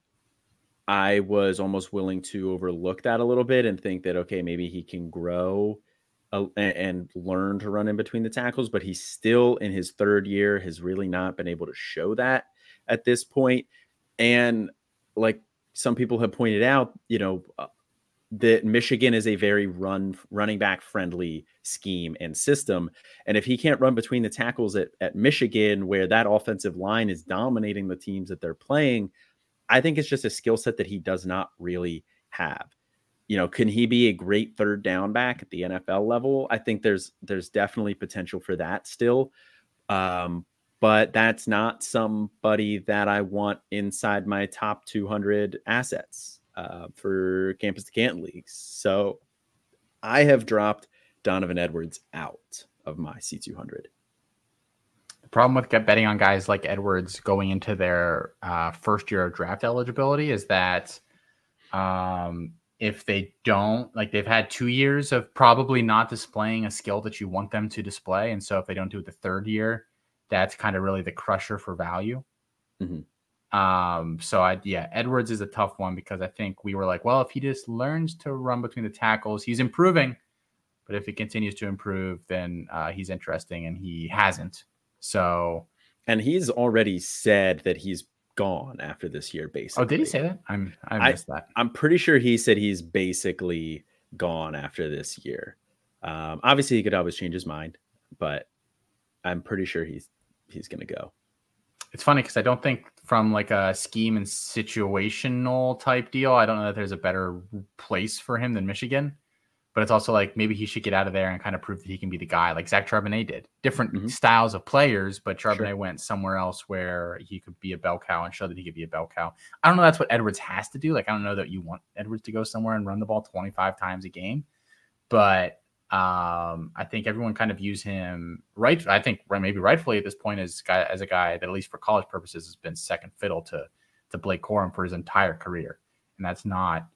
Speaker 2: I was almost willing to overlook that a little bit and think that okay, maybe he can grow uh, and learn to run in between the tackles, but he's still in his third year, has really not been able to show that at this point. And like some people have pointed out, you know, that Michigan is a very run running back friendly scheme and system. And if he can't run between the tackles at, at Michigan, where that offensive line is dominating the teams that they're playing, I think it's just a skill set that he does not really have. You know, can he be a great third down back at the NFL level? I think there's there's definitely potential for that still. Um, but that's not somebody that I want inside my top 200 assets uh, for campus to Canton leagues. So I have dropped Donovan Edwards out of my C200.
Speaker 1: The problem with betting on guys like Edwards going into their uh, first year of draft eligibility is that um, if they don't, like they've had two years of probably not displaying a skill that you want them to display. And so if they don't do it the third year, that's kind of really the crusher for value. Mm-hmm. Um, so I yeah, Edwards is a tough one because I think we were like, well, if he just learns to run between the tackles, he's improving. But if he continues to improve, then uh, he's interesting, and he hasn't. So,
Speaker 2: and he's already said that he's gone after this year. Basically,
Speaker 1: oh, did he say that? I'm I missed I, that.
Speaker 2: I'm pretty sure he said he's basically gone after this year. Um, obviously, he could always change his mind, but I'm pretty sure he's he's gonna go
Speaker 1: it's funny because I don't think from like a scheme and situational type deal, I don't know that there's a better place for him than Michigan. But it's also like maybe he should get out of there and kind of prove that he can be the guy, like Zach Charbonnet did. Different mm-hmm. styles of players, but Charbonnet sure. went somewhere else where he could be a bell cow and show that he could be a bell cow. I don't know that's what Edwards has to do. Like I don't know that you want Edwards to go somewhere and run the ball 25 times a game, but um, I think everyone kind of views him right. I think maybe rightfully at this point as guy as a guy that at least for college purposes has been second fiddle to to Blake Corum for his entire career, and that's not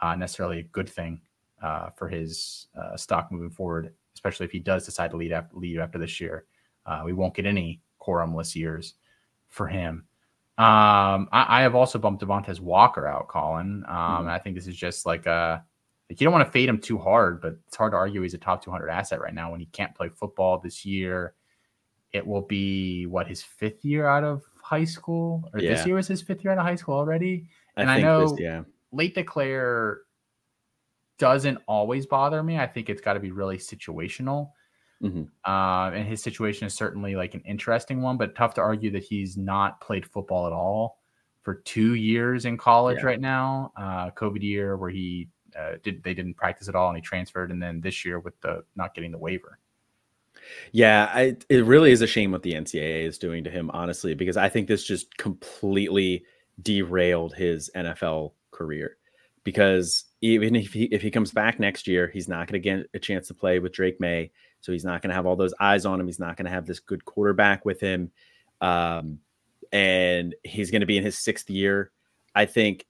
Speaker 1: uh, necessarily a good thing uh, for his uh, stock moving forward, especially if he does decide to lead after, lead after this year. Uh, we won't get any Corumless years for him. Um, I, I, have also bumped Devontez Walker out, Colin. Um, mm-hmm. I think this is just like a like you don't want to fade him too hard, but it's hard to argue he's a top 200 asset right now when he can't play football this year. It will be what his fifth year out of high school, or yeah. this year was his fifth year out of high school already. And I, I know this, yeah. late declare doesn't always bother me. I think it's got to be really situational. Mm-hmm. Uh, and his situation is certainly like an interesting one, but tough to argue that he's not played football at all for two years in college yeah. right now. Uh, COVID year where he uh, did they didn't practice at all and he transferred and then this year with the not getting the waiver.
Speaker 2: Yeah I, it really is a shame what the ncaa is doing to him honestly because i think this just completely derailed his nfl career. Because even if he if he comes back next year he's not going to get a chance to play with drake Maye, so he's not going to have all those eyes on him. He's not going to have this good quarterback with him. Um, and he's going to be in his sixth year. I think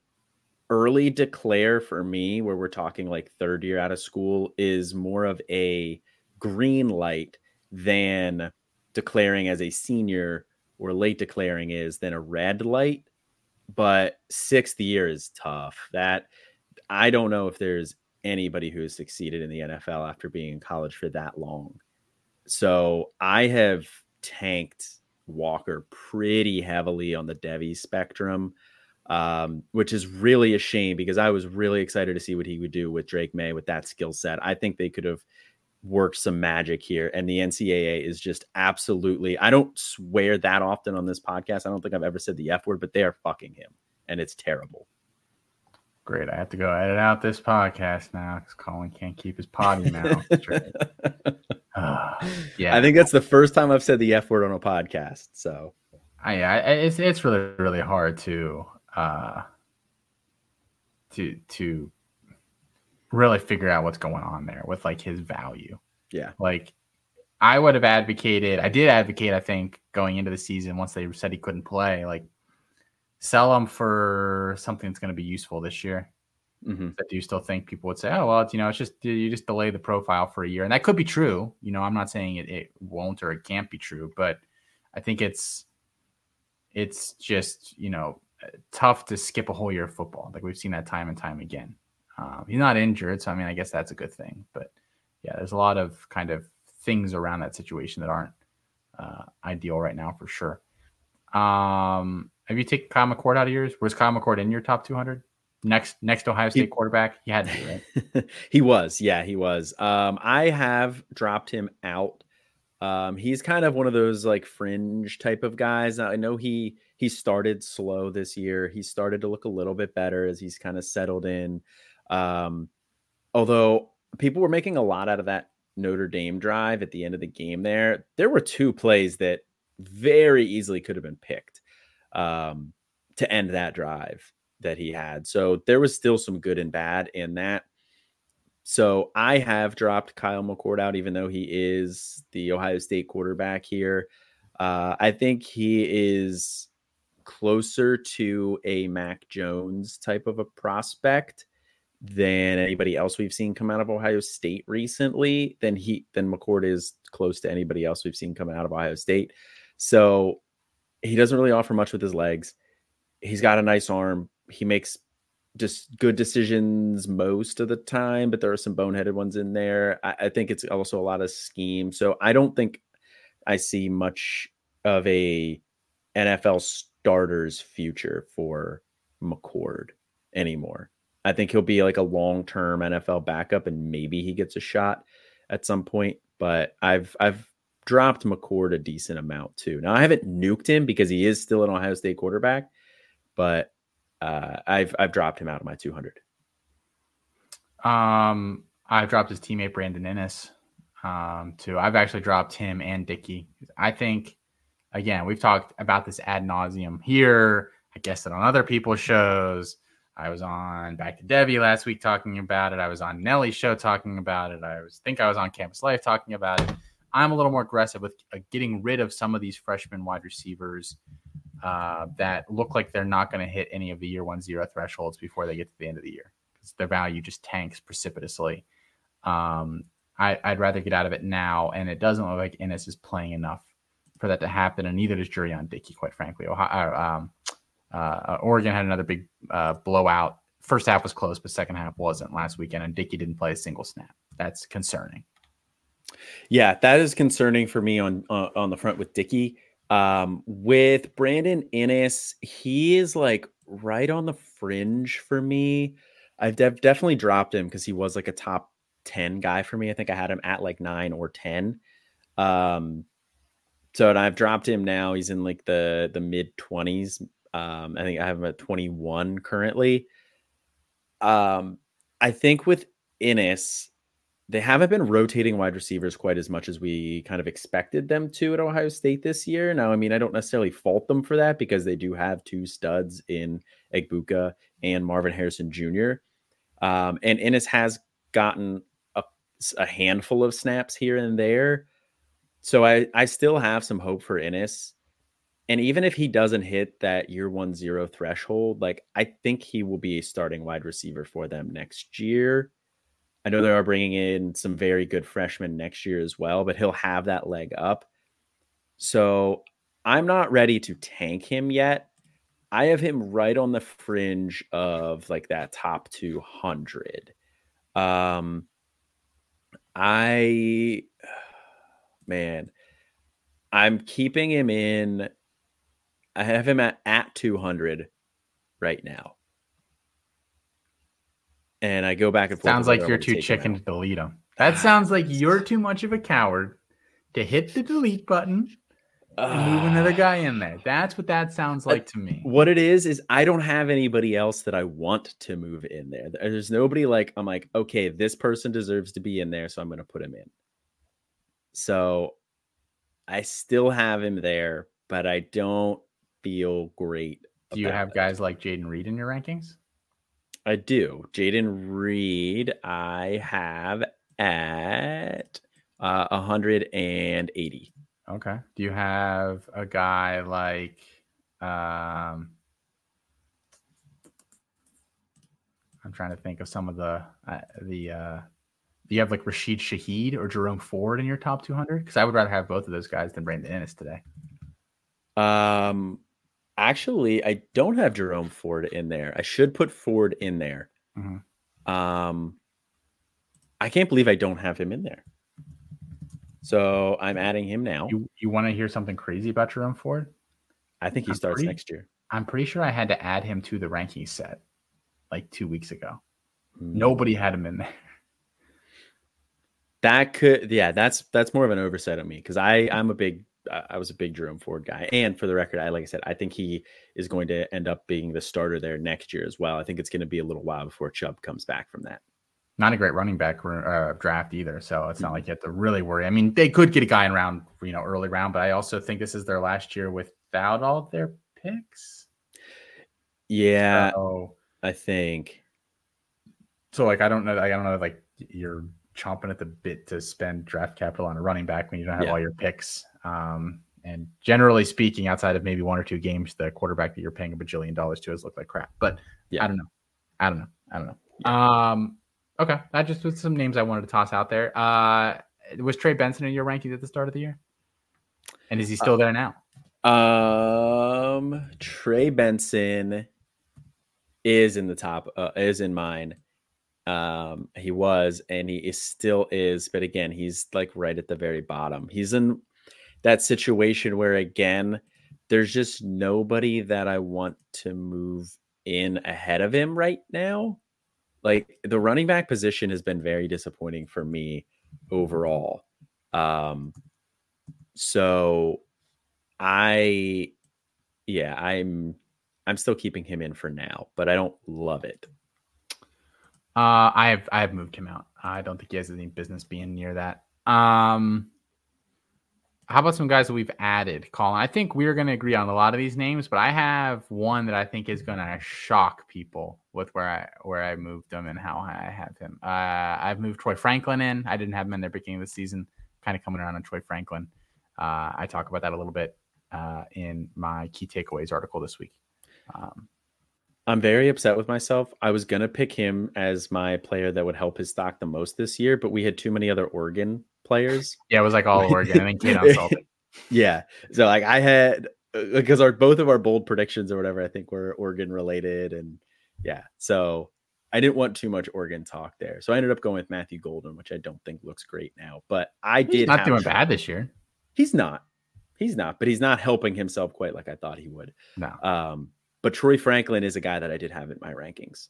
Speaker 2: early declare for me, where we're talking like third year out of school, is more of a green light than declaring as a senior or late declaring is than a red light. But sixth year is tough. That I don't know if there's anybody who has succeeded in the NFL after being in college for that long. So I have tanked Walker pretty heavily on the Devy spectrum, um, which is really a shame because I was really excited to see what he would do with Drake Maye with that skill set. I think they could have worked some magic here, and the NCAA is just absolutely. I don't swear that often on this podcast. I don't think I've ever said the F word, but they are fucking him, and it's terrible.
Speaker 1: Great. I have to go edit out this podcast now because Colin can't keep his potty [LAUGHS] mouth straight. [LAUGHS]
Speaker 2: uh, yeah, I think that's the first time I've said the F word on a podcast. So,
Speaker 1: I, I it's it's really really hard to uh to to really figure out what's going on there with like his value.
Speaker 2: Yeah,
Speaker 1: like I would have advocated. I did advocate. I think going into the season once they said he couldn't play, like sell him for something that's going to be useful this year. Mm-hmm. I do still think people would say, "Oh, well, you know, it's just you just delay the profile for a year," and that could be true. You know, I'm not saying it, it won't or it can't be true, but I think it's it's just you know tough to skip a whole year of football. Like we've seen that time and time again. Um, he's not injured, so I mean, I guess that's a good thing. But yeah, there's a lot of kind of things around that situation that aren't uh, ideal right now for sure. Um, have you taken Kyle McCord out of yours? Was Kyle McCord in your top 200? Next, next Ohio State he, quarterback, he had to,
Speaker 2: right? [LAUGHS] he was, yeah, he was. Um, I have dropped him out. Um, he's kind of one of those like fringe type of guys. I know he he started slow this year. He started to look a little bit better as he's kind of settled in. Um, although people were making a lot out of that Notre Dame drive at the end of the game there, there were two plays that very easily could have been picked um, to end that drive that he had. So there was still some good and bad in that. So I have dropped Kyle McCord out, even though he is the Ohio State quarterback here. Uh, I think he is closer to a Mac Jones type of a prospect than anybody else we've seen come out of Ohio State recently. Then he then McCord is close to anybody else we've seen come out of Ohio State. So he doesn't really offer much with his legs. He's got a nice arm. He makes just good decisions most of the time, but there are some boneheaded ones in there. I, I think it's also a lot of scheme. So I don't think I see much of a NFL starter's future for McCord anymore. I think he'll be like a long term NFL backup and maybe he gets a shot at some point. But I've I've dropped McCord a decent amount too. Now I haven't nuked him because he is still an Ohio State quarterback, but uh, I've I've dropped him out of my 200.
Speaker 1: Um, I've dropped his teammate Brandon Inniss um, too. I've actually dropped him and Dickey. I think again we've talked about this ad nauseum here. I guess that on other people's shows. I was on Back to Debbie last week talking about it. I was on Nelly's show talking about it. I was think I was on Campus Life talking about it. I'm a little more aggressive with uh, getting rid of some of these freshman wide receivers uh, that look like they're not going to hit any of the year one zero thresholds before they get to the end of the year because their value just tanks precipitously. Um, I, would rather get out of it now, and it doesn't look like Inniss is playing enough for that to happen, and neither does Jurrion Dickey, quite frankly. Ohio, uh, um, uh, Oregon had another big uh, blowout. First half was close, but second half wasn't last weekend, and Dickey didn't play a single snap. That's concerning.
Speaker 2: Yeah, that is concerning for me on uh, on the front with Dickey. Um, with Brandon Inniss, he is like right on the fringe for me. I've de- definitely dropped him because he was like a top 10 guy for me. I think I had him at like nine or 10. Um, so and I've dropped him now. He's in like the the mid 20s. Um, I think I have him at 21 currently. Um, I think with Inniss, they haven't been rotating wide receivers quite as much as we kind of expected them to at Ohio State this year. Now, I mean, I don't necessarily fault them for that because they do have two studs in Egbuka and Marvin Harrison Jr. Um, and Inniss has gotten a, a, handful of snaps here and there. So I, I still have some hope for Inniss. And even if he doesn't hit that year one zero threshold, like I think he will be a starting wide receiver for them next year. I know they are bringing in some very good freshmen next year as well, but he'll have that leg up. So I'm not ready to tank him yet. I have him right on the fringe of like that top 200. Um, I, man, I'm keeping him in. I have him at at 200 right now, and I go back and forth.
Speaker 1: Sounds like you're too chicken to delete him. That sounds like you're too much of a coward to hit the delete button and move another [SIGHS] guy in there. That's what that sounds like to me.
Speaker 2: What it is is I don't have anybody else that I want to move in there. There's nobody like I'm like, okay, this person deserves to be in there, so I'm going to put him in. So I still have him there, but I don't feel great.
Speaker 1: Do you have it. guys like Jayden Reed in your rankings?
Speaker 2: I do. Jayden Reed, I have at uh, 180.
Speaker 1: Okay. Do you have a guy like um I'm trying to think of some of the uh, the uh do you have like Rashid Shaheed or Jerome Ford in your top 200? Because I would rather have both of those guys than Brandon Inniss today.
Speaker 2: Um, actually, I don't have Jerome Ford in there. I should put Ford in there. Mm-hmm. Um, I can't believe I don't have him in there. So I'm adding him now.
Speaker 1: You you want to hear something crazy about Jerome Ford?
Speaker 2: I think he I'm starts
Speaker 1: pretty,
Speaker 2: next year.
Speaker 1: I'm pretty sure I had to add him to the ranking set like two weeks ago. Mm. Nobody had him in there.
Speaker 2: That could, yeah, that's that's more of an oversight on me because I I'm a big I was a big Jerome Ford guy, and for the record, I like I said, I think he is going to end up being the starter there next year as well. I think it's going to be a little while before Chubb comes back from that.
Speaker 1: Not a great running back uh, draft either, so it's not like you have to really worry. I mean, they could get a guy in round, you know, early round, but I also think this is their last year without all their picks.
Speaker 2: Yeah, so, I think.
Speaker 1: So, like, I don't know. I don't know. Like, you're chomping at the bit to spend draft capital on a running back when you don't have yeah. all your picks. Um, and generally speaking, outside of maybe one or two games, the quarterback that you're paying a bajillion dollars to has looked like crap. But yeah. I don't know. I don't know. I don't know. Yeah. Um, okay, that just was some names I wanted to toss out there. Uh, was Trey Benson in your rankings at the start of the year? And is he still uh, there now?
Speaker 2: Um, Trey Benson is in the top. Uh, is in mine. Um, he was and he is still is, but again, he's like right at the very bottom. He's in that situation where again, there's just nobody that I want to move in ahead of him right now. Like the running back position has been very disappointing for me overall. Um, so I, yeah, I'm, I'm still keeping him in for now, but I don't love it.
Speaker 1: Uh, I have I have moved him out. I don't think he has any business being near that. Um, how about some guys that we've added, Colin? I think we're going to agree on a lot of these names, but I have one that I think is going to shock people with where I where I moved them and how I have him. Uh, I've moved Troy Franklin in. I didn't have him in the beginning of the season. Kind of coming around on Troy Franklin. Uh, I talk about that a little bit uh, in my key takeaways article this week. Um,
Speaker 2: I'm very upset with myself. I was gonna pick him as my player that would help his stock the most this year, but we had too many other Oregon players.
Speaker 1: Yeah, it was like all Oregon. I think [LAUGHS]
Speaker 2: yeah, so like I had because uh, our both of our bold predictions or whatever I think were Oregon related, and yeah, so I didn't want too much Oregon talk there. So I ended up going with Matthew Golden, which I don't think looks great now, but I
Speaker 1: he's
Speaker 2: did
Speaker 1: not doing bad this year.
Speaker 2: He's not. He's not, but he's not helping himself quite like I thought he would.
Speaker 1: No.
Speaker 2: Um, but Troy Franklin is a guy that I did have in my rankings.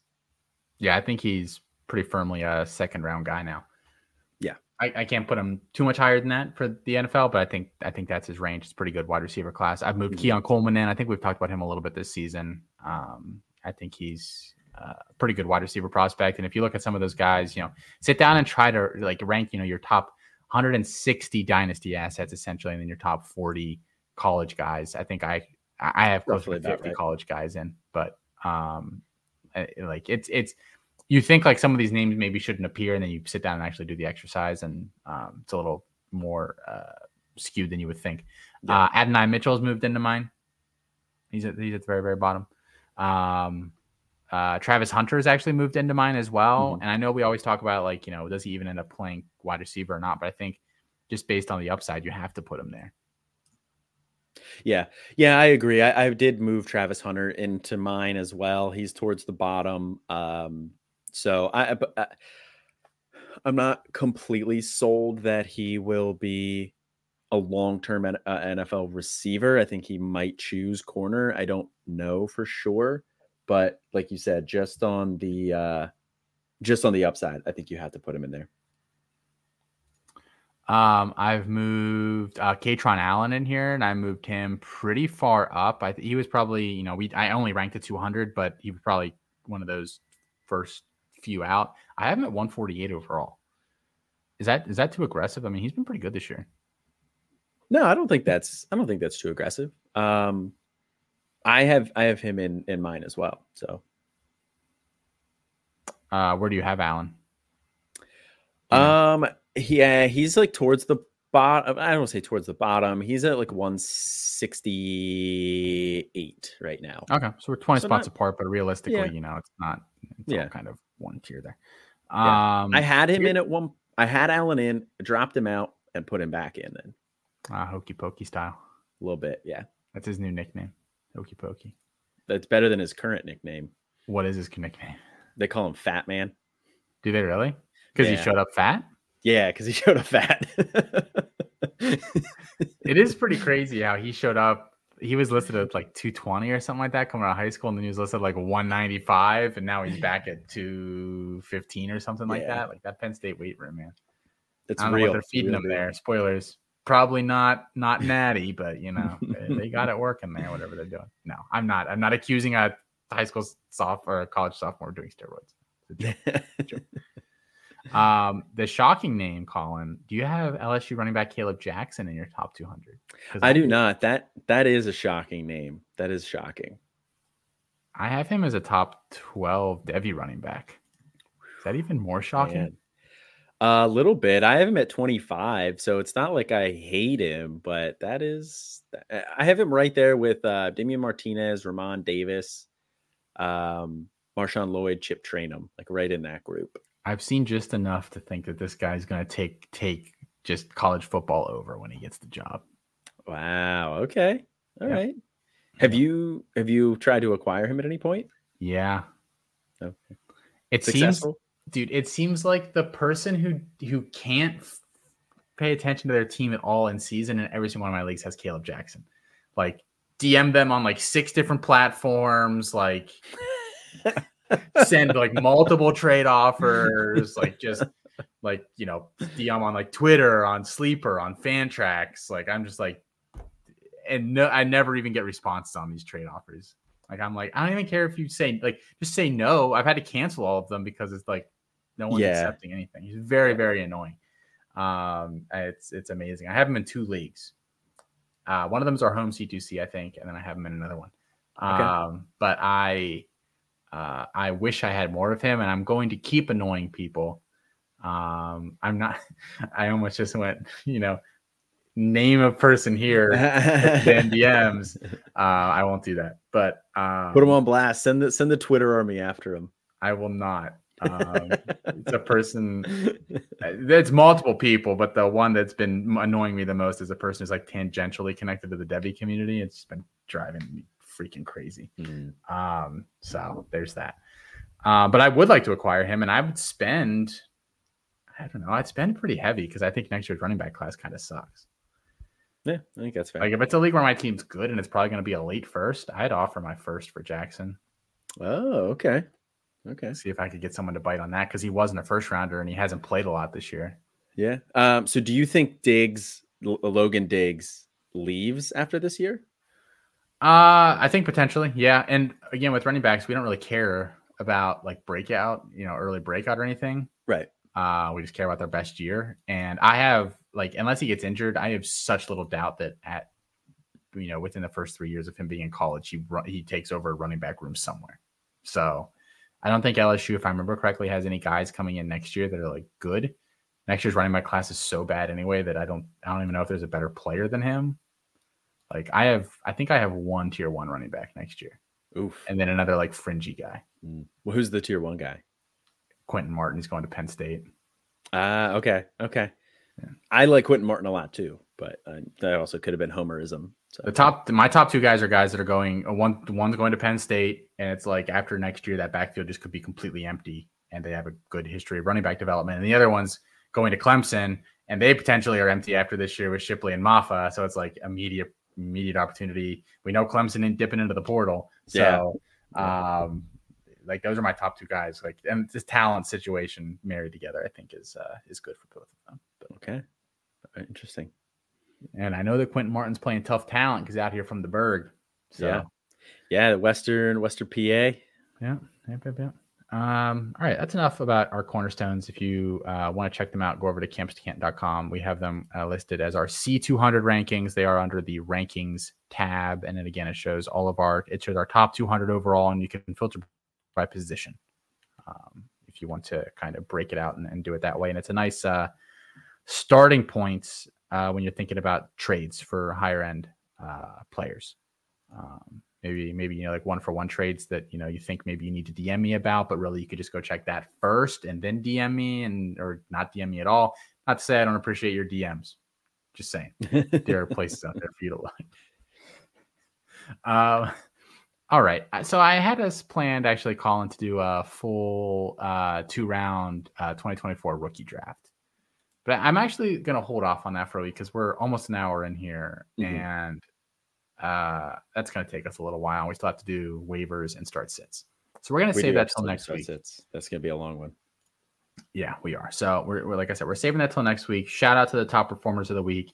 Speaker 1: Yeah, I think he's pretty firmly a second round guy now.
Speaker 2: Yeah.
Speaker 1: I, I, can't put him too much higher than that for the NFL, but I think I think that's his range. It's pretty good wide receiver class. I've moved mm-hmm. Keon Coleman in. I think we've talked about him a little bit this season. Um, I think he's a pretty good wide receiver prospect. And if you look at some of those guys, you know, sit down and try to like rank, you know, your top 160 dynasty assets essentially, and then your top 40 college guys. I think I I have close to 50 right. college guys in, but um, like it's it's you think like some of these names maybe shouldn't appear, and then you sit down and actually do the exercise, and um, it's a little more uh, skewed than you would think. Yeah. Uh, Adonai Mitchell's moved into mine. He's at, he's at the very very bottom. Um, uh, Travis Hunter has actually moved into mine as well, mm-hmm. and I know we always talk about like you know does he even end up playing wide receiver or not, but I think just based on the upside, you have to put him there.
Speaker 2: Yeah, yeah, I agree. I, I, did move Travis Hunter into mine as well. He's towards the bottom. Um, so I, I I'm not completely sold that he will be a long term uh, NFL receiver. I think he might choose corner. I don't know for sure, but like you said, just on the uh, just on the upside, I think you have to put him in there.
Speaker 1: Um, I've moved uh, Kaytron Allen in here, and I moved him pretty far up. I th- he was probably, you know, we I only ranked at 200, but he was probably one of those first few out. I have him at 148 overall. Is that is that too aggressive? I mean, he's been pretty good this year.
Speaker 2: No, I don't think that's I don't think that's too aggressive. Um, I have I have him in in mine as well. So,
Speaker 1: uh, where do you have Allen?
Speaker 2: Um, yeah, he's like towards the bottom. I don't say towards the bottom. He's at like 168 right now.
Speaker 1: Okay, so we're 20 so spots not, apart, but realistically, yeah. you know, it's not. It's yeah, kind of one tier there.
Speaker 2: Um, yeah. I had him in at one. I had Allen in, dropped him out, and put him back in. Then,
Speaker 1: uh, hokey pokey style.
Speaker 2: A little bit, yeah.
Speaker 1: That's his new nickname, hokey pokey.
Speaker 2: That's better than his current nickname.
Speaker 1: What is his nickname?
Speaker 2: They call him Fat Man.
Speaker 1: Do they really? Because yeah. he showed up fat.
Speaker 2: Yeah, because he [LAUGHS] showed up fat.
Speaker 1: it is pretty crazy how he showed up. He was listed at like 220 or something like that coming out of high school, and then he was listed like 195, and now he's [LAUGHS] back at 215 or something like yeah. that. Like that Penn State weight room, man.
Speaker 2: It's real.
Speaker 1: they're feeding real, him there. Spoilers. Probably not not natty, but you know they, got it working there. Whatever they're doing. No, I'm not. I'm not accusing a high school soft or a college sophomore doing steroids. [LAUGHS] Um, the shocking name, Colin. Do you have LSU running back Caleb Jackson in your top 200?
Speaker 2: I do not. That that is a shocking name. That is shocking.
Speaker 1: I have him as a top 12 Devy running back. Is that even more shocking?
Speaker 2: A little bit. I have him at 25, so it's not like I hate him, but that is I have him right there with uh Damien Martinez, Ramon Davis, um, Marshawn Lloyd, Chip Trayanum, like right in that group.
Speaker 1: I've seen just enough to think that this guy's going to take take just college football over when he gets the job.
Speaker 2: Wow. Okay. All yeah. right. Have you have you tried to acquire him at any point?
Speaker 1: Yeah. Okay. It Successful? seems, dude. It seems like the person who who can't pay attention to their team at all in season and every single one of my leagues has Caleb Jackson. Like DM them on like six different platforms. Like [LAUGHS] send like multiple trade offers, like just like you know, DM on like Twitter, on Sleeper, on Fantrax. Like I'm just like, and no, I never even get responses on these trade offers. Like I'm like, I don't even care if you say like just say no. I've had to cancel all of them because it's like no one's yeah. accepting anything. He's very, very annoying. Um, it's it's amazing. I have him in two leagues. Uh, one of them is our home C2C, I think, and then I have him in another one. Okay. Um, but I uh, I wish I had more of him, and I'm going to keep annoying people. Um, I'm not. [LAUGHS] I almost just went, you know, name a person here, [LAUGHS] then DMs. Uh, I won't do that, but um,
Speaker 2: put him on blast. Send the send the Twitter army after him.
Speaker 1: I will not. Um, it's a person. [LAUGHS] It's multiple people, but the one that's been annoying me the most is a person who's like tangentially connected to the Devy community. It's been driving me freaking crazy. Mm. Um, so there's that. Uh, but I would like to acquire him, and I would spend. I don't know. I'd spend pretty heavy because I think next year's running back class kind of sucks.
Speaker 2: Yeah, I think that's fair.
Speaker 1: Like if it's a league where my team's good and it's probably going to be a late first, I'd offer my first for Jackson.
Speaker 2: Oh, okay. Okay.
Speaker 1: See if I could get someone to bite on that because he wasn't a first rounder and he hasn't played a lot this year.
Speaker 2: Yeah. Um. So do you think Diggs, Logan Diggs, leaves after this year?
Speaker 1: Uh, I think potentially, yeah. And again, with running backs, we don't really care about like breakout, you know, early breakout or anything.
Speaker 2: Right.
Speaker 1: Uh, we just care about their best year. And I have like, unless he gets injured, I have such little doubt that at you know within the first three years of him being in college, he he takes over running back room somewhere. So I don't think LSU, if I remember correctly, has any guys coming in next year that are like good. Next year's running back class is so bad anyway that I don't I don't even know if there's a better player than him. Like I have, I think I have one tier one running back next year.
Speaker 2: Oof.
Speaker 1: And then another like fringy guy.
Speaker 2: Mm. Well, who's the tier one guy?
Speaker 1: Quinton Martin. He's going to Penn State.
Speaker 2: Ah, uh, okay, okay. Yeah. I like Quinton Martin a lot too, but uh, that also could have been homerism.
Speaker 1: So. The top, my top two guys are guys that are going. Uh, one, one's going to Penn State, and it's like after next year, that backfield just could be completely empty, and they have a good history of running back development. And the other one's going to Clemson, and they potentially are empty after this year with Shipley and Mafah. So it's like immediate immediate opportunity. We know Clemson ain't dipping into the portal. So yeah. um like those are my top two guys. Like and this talent situation married together, I think is uh is good for both of them.
Speaker 2: But, okay. Interesting.
Speaker 1: And I know that Quinton Martin's playing tough talent because out here from the Burgh.
Speaker 2: So yeah. Yeah, Western Western PA. Yeah.
Speaker 1: Yep, yep, yep. Um, all right, that's enough about our cornerstones. If you uh, want to check them out, go over to campus2canton.com. We have them uh, listed as our C200 rankings. They are under the rankings tab, and then again, it shows all of our it shows our top 200 overall, and you can filter by position um, if you want to kind of break it out and, and do it that way. And it's a nice uh, starting point uh, when you're thinking about trades for higher end uh, players. Um, maybe maybe you know like one for one trades that you know you think maybe you need to DM me about, but really you could just go check that first and then DM me and or not DM me at all. Not to say I don't appreciate your DMs. Just saying [LAUGHS] there are places out there for you to look. Uh, all right. So I had us planned actually Colin to do a full uh, two round uh, 2024 rookie draft. But I'm actually going to hold off on that for a week because we're almost an hour in here. Mm-hmm. And uh, that's going to take us a little while. We still have to do waivers and start sits. So we're going to save that till next week.
Speaker 2: Sits. That's going to be a long one.
Speaker 1: Yeah, we are. So we're, we're, like I said, we're saving that till next week. Shout out to the top performers of the week.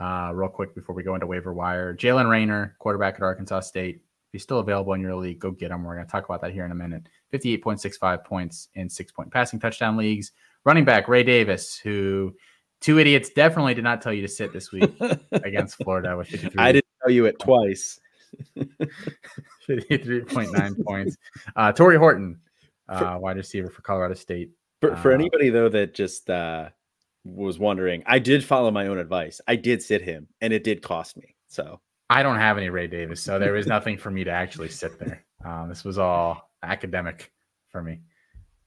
Speaker 1: Uh, real quick before we go into waiver wire, Jalen Raynor, quarterback at Arkansas State. If he's still available in your league, go get him. We're going to talk about that here in a minute. 58.65 points in six point passing touchdown leagues. Running back Ray Davis, who two idiots definitely did not tell you to sit this week [LAUGHS] against Florida with 53.
Speaker 2: I didn't tell you it [LAUGHS] twice.
Speaker 1: 53.9 [LAUGHS] points. Uh, Tory Horton, uh, wide receiver for Colorado State.
Speaker 2: For, for uh, anybody though that just uh, was wondering, I did follow my own advice. I did sit him, and it did cost me. So
Speaker 1: I don't have any Ray Davis, so there was nothing for me to actually sit there. Um, this was all academic for me.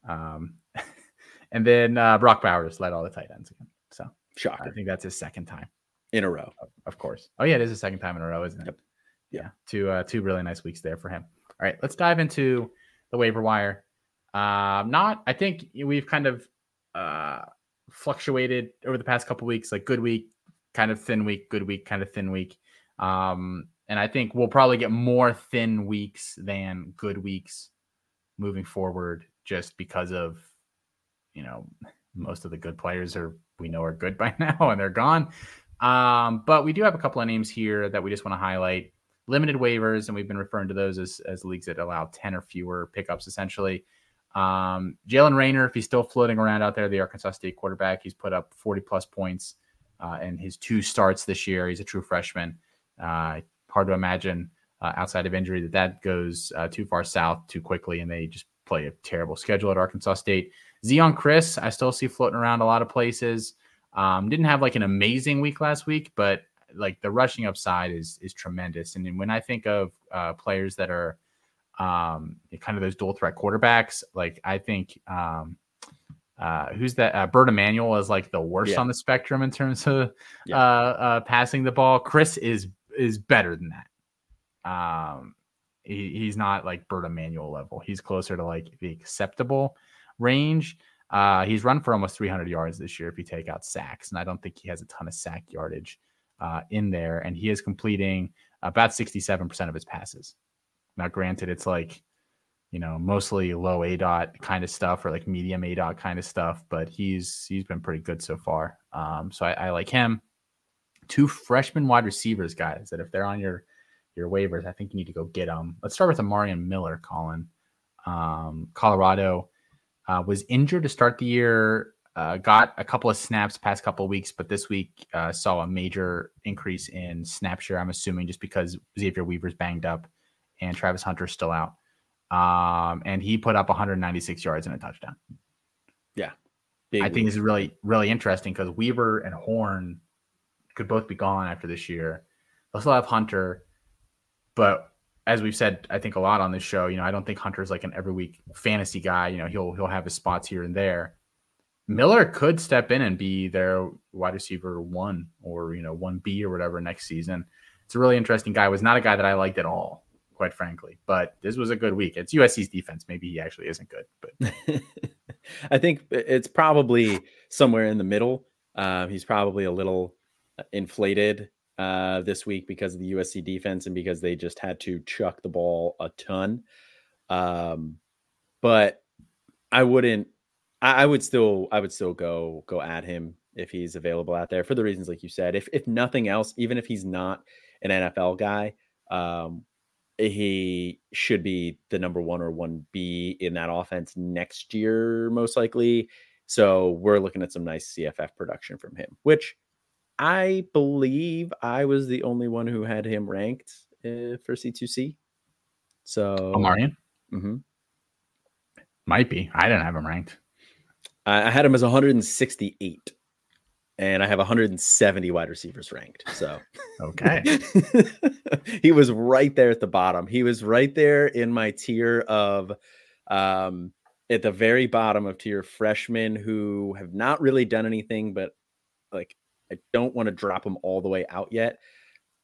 Speaker 1: Um, [LAUGHS] and then uh, Brock Bowers led all the tight ends again. So
Speaker 2: shocker.
Speaker 1: I think that's his second time
Speaker 2: in a row.
Speaker 1: Of course. Oh yeah, it is the second time in a row, isn't it? Yep. Yeah. Two uh, two really nice weeks there for him. All right, let's dive into the waiver wire. Um, not I think we've kind of uh fluctuated over the past couple weeks, like good week, kind of thin week, good week, kind of thin week. Um, and I think we'll probably get more thin weeks than good weeks moving forward, just because of you know most of the good players are we know are good [LAUGHS] by now and they're gone. Um, but we do have a couple of names here that we just want to highlight. Limited waivers, and we've been referring to those as, as leagues that allow 10 or fewer pickups essentially. Um, Jalen Raynor, if he's still floating around out there, the Arkansas State quarterback, he's put up 40 plus points uh, in his two starts this year. He's a true freshman. Uh, hard to imagine uh, outside of injury that that goes uh, too far south too quickly, and they just play a terrible schedule at Arkansas State. Zeon Chriss, I still see floating around a lot of places. Um, didn't have like an amazing week last week, but like the rushing upside is is tremendous. And when I think of uh, players that are um, kind of those dual threat quarterbacks, like I think um, uh, who's that? Uh, Bert Emanuel is like the worst yeah. on the spectrum in terms of yeah. uh, uh, passing the ball. Chriss is is better than that. Um, he, he's not like Bert Emanuel level. He's closer to like the acceptable range. Uh, he's run for almost 300 yards this year if you take out sacks, and I don't think he has a ton of sack yardage uh, in there. And he is completing about 67% of his passes. Now, granted, it's like you know mostly low aDOT kind of stuff or like medium aDOT kind of stuff, but he's he's been pretty good so far. Um, so I, I like him. Two freshman wide receivers, guys, that if they're on your your waivers, I think you need to go get them. Let's start with Omarion Miller, Colin. Um, Colorado uh, was injured to start the year. Uh, got a couple of snaps past couple of weeks, but this week uh, saw a major increase in snap share. I'm assuming just because Xavier Weaver's banged up and Travis Hunter's still out. Um, and he put up 196 yards and a touchdown.
Speaker 2: Yeah,
Speaker 1: I think this is really really interesting because Weaver and Horn could both be gone after this year. They'll still have Hunter, but as we've said, I think a lot on this show, you know, I don't think Hunter's like an every week fantasy guy. You know, he'll he'll have his spots here and there. Miller could step in and be their wide receiver one or you know one B or whatever next season. It's a really interesting guy. Was not a guy that I liked at all, quite frankly. But this was a good week. It's USC's defense. Maybe he actually isn't good, but [LAUGHS]
Speaker 2: I think it's probably somewhere in the middle. Uh, he's probably a little uh, inflated uh, this week because of the USC defense and because they just had to chuck the ball a ton. Um, but I wouldn't. I, I would still. I would still go go at him if he's available out there for the reasons like you said. If if nothing else, even if he's not an NFL guy, um, he should be the number one or one B in that offense next year, most likely. So we're looking at some nice CFF production from him, which I believe I was the only one who had him ranked uh, for C2C. So
Speaker 1: Omarion
Speaker 2: mm-hmm.
Speaker 1: might be. I didn't have him ranked.
Speaker 2: I, I had him as 168 and I have 170 wide receivers ranked. So,
Speaker 1: okay. [LAUGHS]
Speaker 2: he was right there at the bottom. He was right there in my tier of, um, at the very bottom of tier freshmen who have not really done anything, but like, I don't want to drop them all the way out yet.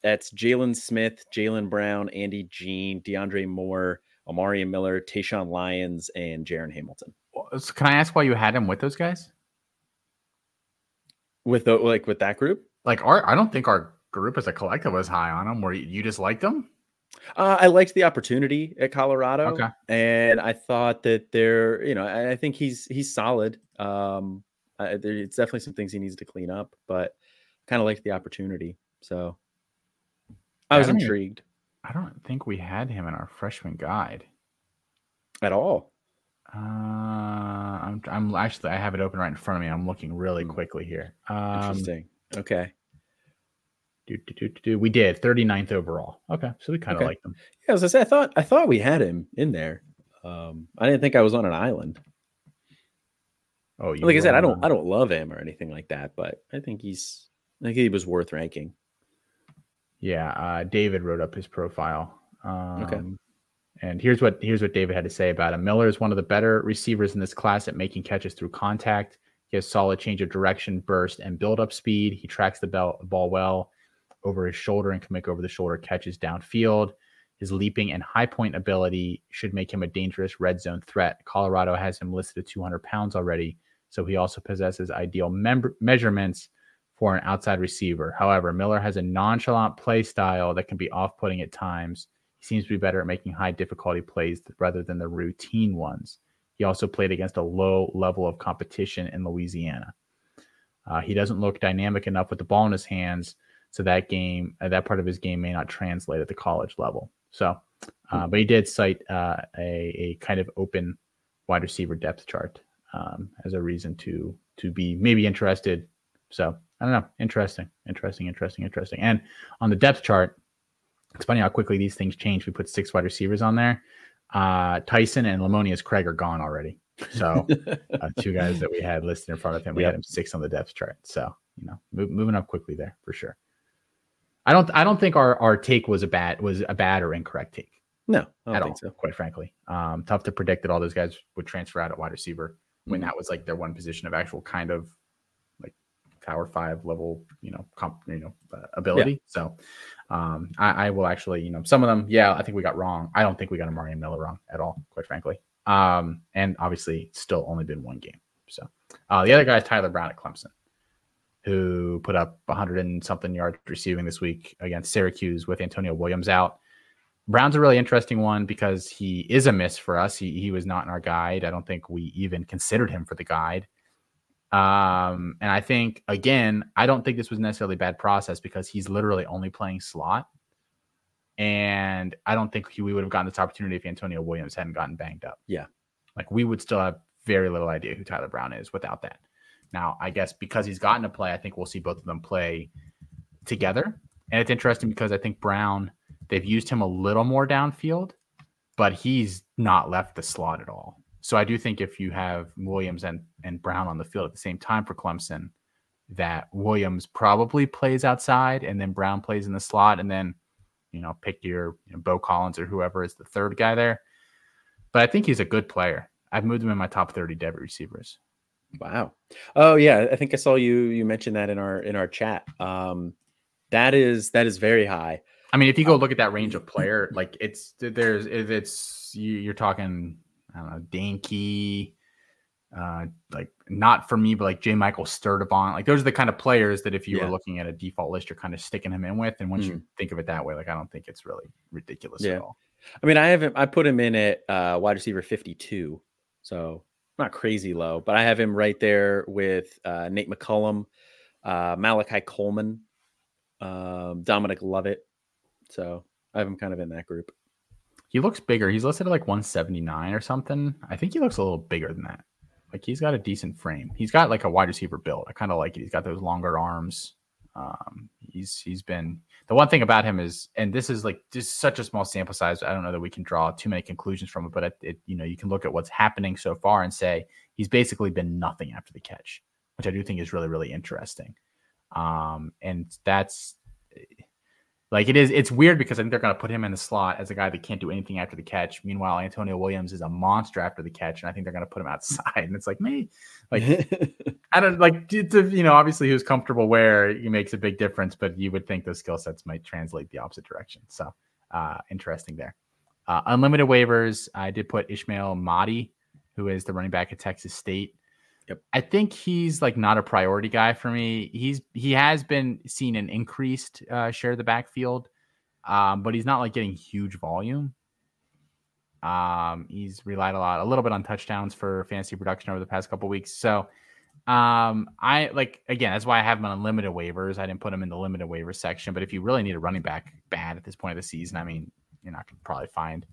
Speaker 2: That's Jalen Smith, Jalen Brown, Andy Jean, DeAndre Moore, Omari Miller, Tayshawn Lyons, and Jaren Hamilton.
Speaker 1: So can I ask why you had him with those guys?
Speaker 2: with the like with that group
Speaker 1: like our i don't think our group as a collective was high on them where you just liked them
Speaker 2: uh, i liked the opportunity at colorado
Speaker 1: okay
Speaker 2: and i thought that they're you know i, I think he's he's solid um I, there, it's definitely some things he needs to clean up but kind of liked the opportunity so i was I intrigued
Speaker 1: i don't think we had him in our freshman guide
Speaker 2: at all
Speaker 1: uh, I'm, I'm actually I have it open right in front of me. I'm looking really hmm. quickly here.
Speaker 2: Um, Interesting. Okay.
Speaker 1: Do, do, do, do, We did 39th overall. Okay, so we kind of okay. like them.
Speaker 2: Yeah, as I said, I thought I thought we had him in there. Um, I didn't think I was on an island. Oh, like I said, I don't I don't love him or anything like that, but I think he's I think he was worth ranking.
Speaker 1: Yeah, uh, David wrote up his profile. Um, okay. And here's what here's what David had to say about him. Miller is one of the better receivers in this class at making catches through contact. He has solid change of direction, burst, and build up speed. He tracks the ball well over his shoulder and can make over the shoulder catches downfield. His leaping and high point ability should make him a dangerous red zone threat. Colorado has him listed at 200 pounds already, so he also possesses ideal mem- measurements for an outside receiver. However, Miller has a nonchalant play style that can be off putting at times he seems to be better at making high difficulty plays rather than the routine ones. He also played against a low level of competition in Louisiana. Uh, he doesn't look dynamic enough with the ball in his hands, so that game, uh, that part of his game may not translate at the college level. So, uh, but he did cite uh, a, a kind of open wide receiver depth chart um, as a reason to to be maybe interested. So I don't know, interesting, interesting, interesting, interesting. And on the depth chart, it's funny how quickly these things change. We put six wide receivers on there. Uh, Tyson and Lemonious Craig are gone already. So [LAUGHS] uh, two guys that we had listed in front of him, we yep. had him six on the depth chart. So you know, move, moving up quickly there for sure. I don't I don't think our our take was a bad was a bad or incorrect take.
Speaker 2: No, at all. So.
Speaker 1: Quite frankly, um, tough to predict that all those guys would transfer out at wide receiver when that was like their one position of actual kind of like Power Five level, you know, comp, you know, uh, ability. Yeah. So, um, I, I, will actually, you know, some of them, yeah, I think we got wrong. I don't think we got Omarion Miller wrong at all, quite frankly. Um, and obviously, still only been one game. So, uh, the other guy is Tyler Brown at Clemson, who put up 100 and something yards receiving this week against Syracuse with Antonio Williams out. Brown's a really interesting one because he is a miss for us. He, he was not in our guide. I don't think we even considered him for the guide. Um, and I think again, I don't think this was necessarily bad process because he's literally only playing slot. And I don't think he, we would have gotten this opportunity if Antonio Williams hadn't gotten banged up.
Speaker 2: Yeah.
Speaker 1: Like we would still have very little idea who Tyler Brown is without that. Now, I guess because he's gotten to play, I think we'll see both of them play together. And it's interesting because I think Brown, they've used him a little more downfield, but he's not left the slot at all. So I do think if you have Williams and, and Brown on the field at the same time for Clemson, that Williams probably plays outside and then Brown plays in the slot and then, you know, pick your you know, Beaux Collins or whoever is the third guy there. But I think he's a good player. I've moved him in my top 30 devy receivers.
Speaker 2: Wow. Oh yeah, I think I saw you you mentioned that in our in our chat. Um that is that is very high.
Speaker 1: I mean, if you go look at that range of [CLEARS THROAT] player, like it's there's if it's you're talking I don't know, Danke, uh, like not for me, but like J. Michael Sturdivant. Like those are the kind of players that if you yeah. were looking at a default list, you're kind of sticking him in with. And once mm. you think of it that way, like I don't think it's really ridiculous yeah. at all.
Speaker 2: I mean, I haven't I put him in at uh, wide receiver 52, so not crazy low, but I have him right there with uh, Nate McCollum, uh, Malachi Coleman, um, Dominic Lovett. So I have him kind of in that group.
Speaker 1: He looks bigger. He's listed at like 179 or something. I think he looks a little bigger than that. Like he's got a decent frame. He's got like a wide receiver build. I kind of like it. He's got those longer arms. Um, he's he's been the one thing about him is, and this is like just such a small sample size. I don't know that we can draw too many conclusions from it, but it, it you know you can look at what's happening so far and say he's basically been nothing after the catch, which I do think is really really interesting. Um, and that's like it is, it's weird because I think they're going to put him in the slot as a guy that can't do anything after the catch. Meanwhile, Antonio Williams is a monster after the catch, and I think they're going to put him outside. [LAUGHS] And it's like me, like [LAUGHS] I don't like to, you know, obviously who's comfortable where he makes a big difference, but you would think those skill sets might translate the opposite direction. So uh, interesting there. Uh, unlimited waivers. I did put Ismail Mahdi, who is the running back at Texas State. Yep. I think he's like not a priority guy for me. He's he has been seen an increased uh, share of the backfield, um, but he's not like getting huge volume. Um, he's relied a lot, a little bit on touchdowns for fantasy production over the past couple weeks. So, um, I like again, that's why I have him on limited waivers. I didn't put him in the limited waiver section, but if you really need a running back bad at this point of the season, I mean, you're not going to probably find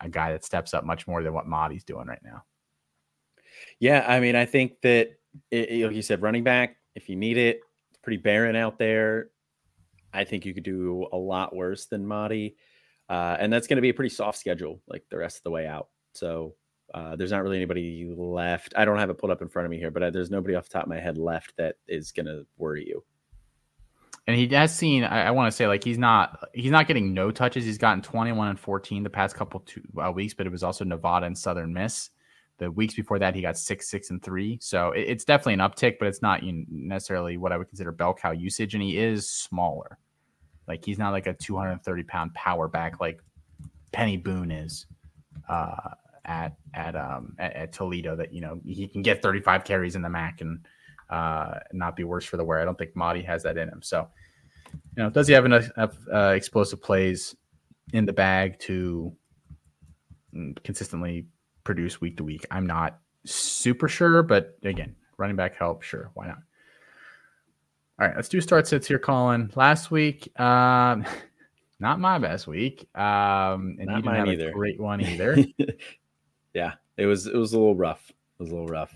Speaker 1: a guy that steps up much more than what Mahdi's doing right now.
Speaker 2: Yeah, I mean, I think that it, like you said, running back, if you need it, it's pretty barren out there. I think you could do a lot worse than Mahdi. Uh, and that's going to be a pretty soft schedule, like the rest of the way out. So uh, there's not really anybody left. I don't have it pulled up in front of me here, but I, there's nobody off the top of my head left that is going to worry you.
Speaker 1: And he has seen. I, I want to say like he's not he's not getting no touches. He's gotten 21 and 14 the past couple two uh, weeks, but it was also Nevada and Southern Miss. The weeks before that, he got six, six, and three. So it, it's definitely an uptick, but it's not necessarily what I would consider bell cow usage. And he is smaller. Like he's not like a 230 pound power back like Peny Boone is uh, at at um at, at, Toledo. That you know he can get 35 carries in the MAC and uh, not be worse for the wear. I don't think Mahdi has that in him. So you know, does he have enough uh, explosive plays in the bag to mm, consistently produce week to week. I'm not super sure, but again, running back help, sure, why not? All right, let's do start sits here, Colin. Last week, um, [LAUGHS] not my best week, um, and not you didn't have either. a great one either. [LAUGHS]
Speaker 2: yeah, it was it was a little rough. It was a little rough,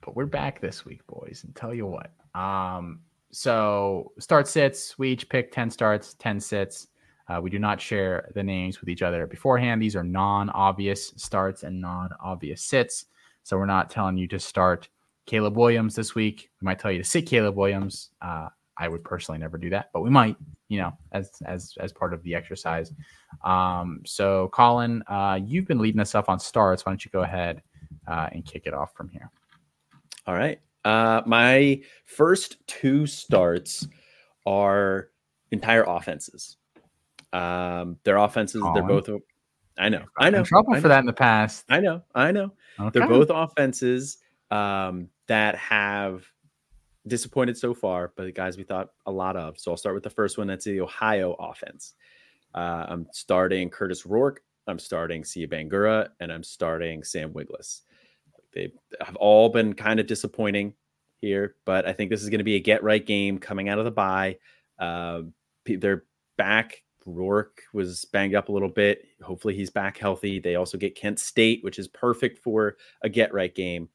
Speaker 1: but we're back this week, boys. And tell you what, um, so start sits. We each pick ten starts, ten sits. Uh, we do not share the names with each other beforehand. These are non obvious starts and non obvious sits. So we're not telling you to start Caleb Williams this week. We might tell you to sit Caleb Williams. Uh, I would personally never do that, but we might, you know, as as as part of the exercise. Um, so, Colin, uh, you've been leading us up on starts. Why don't you go ahead uh, and kick it off from here?
Speaker 2: All right. Uh, my first two starts are entire offenses. Um, their offenses, they're both. I know, I know.
Speaker 1: trouble
Speaker 2: I know.
Speaker 1: for that in the past.
Speaker 2: I know, I know. Okay. They're both offenses um, that have disappointed so far, but the guys we thought a lot of. So I'll start with the first one. That's the Ohio offense. Uh, I'm starting Curtis Rourke. I'm starting Sieh Bangura, and I'm starting Sam Wiglusz. They have all been kind of disappointing here, but I think this is going to be a get right game coming out of the bye. Uh, they're back Rourke was banged up a little bit. Hopefully, he's back healthy. They also get Kent State, which is perfect for a get right game.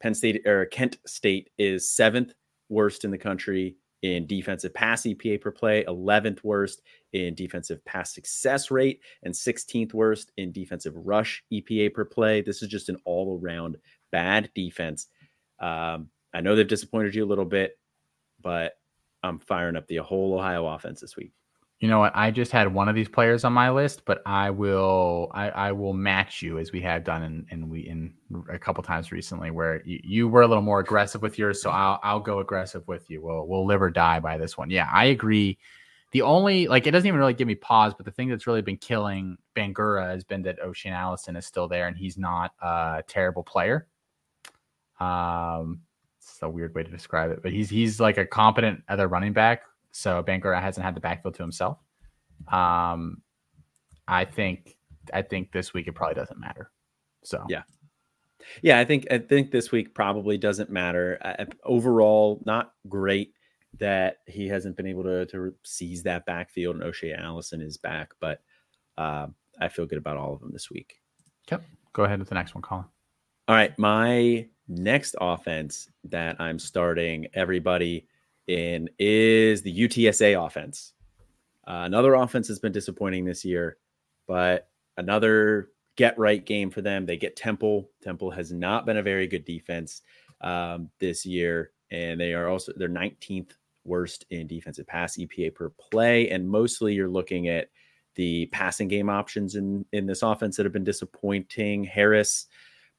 Speaker 2: Penn State or Kent State is seventh worst in the country in defensive pass EPA per play, 11th worst in defensive pass success rate, and 16th worst in defensive rush EPA per play. This is just an all around bad defense. Um, I know they've disappointed you a little bit, but I'm firing up the whole Ohio offense this week.
Speaker 1: You know what? I just had one of these players on my list, but I will I, I will match you as we have done in, in we in a couple times recently where you, you were a little more aggressive with yours, so I'll I'll go aggressive with you. We'll we'll live or die by this one. Yeah, I agree. The only like it doesn't even really give me pause, but the thing that's really been killing Bangura has been that O'Shaan Allison is still there and he's not a terrible player. Um, it's a weird way to describe it, but he's he's like a competent other running back. So Banker hasn't had the backfield to himself. Um, I think I think this week it probably doesn't matter. So
Speaker 2: yeah, yeah, I think I think this week probably doesn't matter. Uh, overall, not great that he hasn't been able to to seize that backfield and O'Shaan Allison is back, but uh, I feel good about all of them this week.
Speaker 1: Yep. Go ahead with the next one, Colin.
Speaker 2: All right, my next offense that I'm starting everybody in is the UTSA offense. Uh, another offense has been disappointing this year, but another get right game for them. They get Temple. Temple has not been a very good defense um, this year, and they are also they're 19th worst in defensive pass EPA per play, and mostly you're looking at the passing game options in in this offense that have been disappointing. Harris,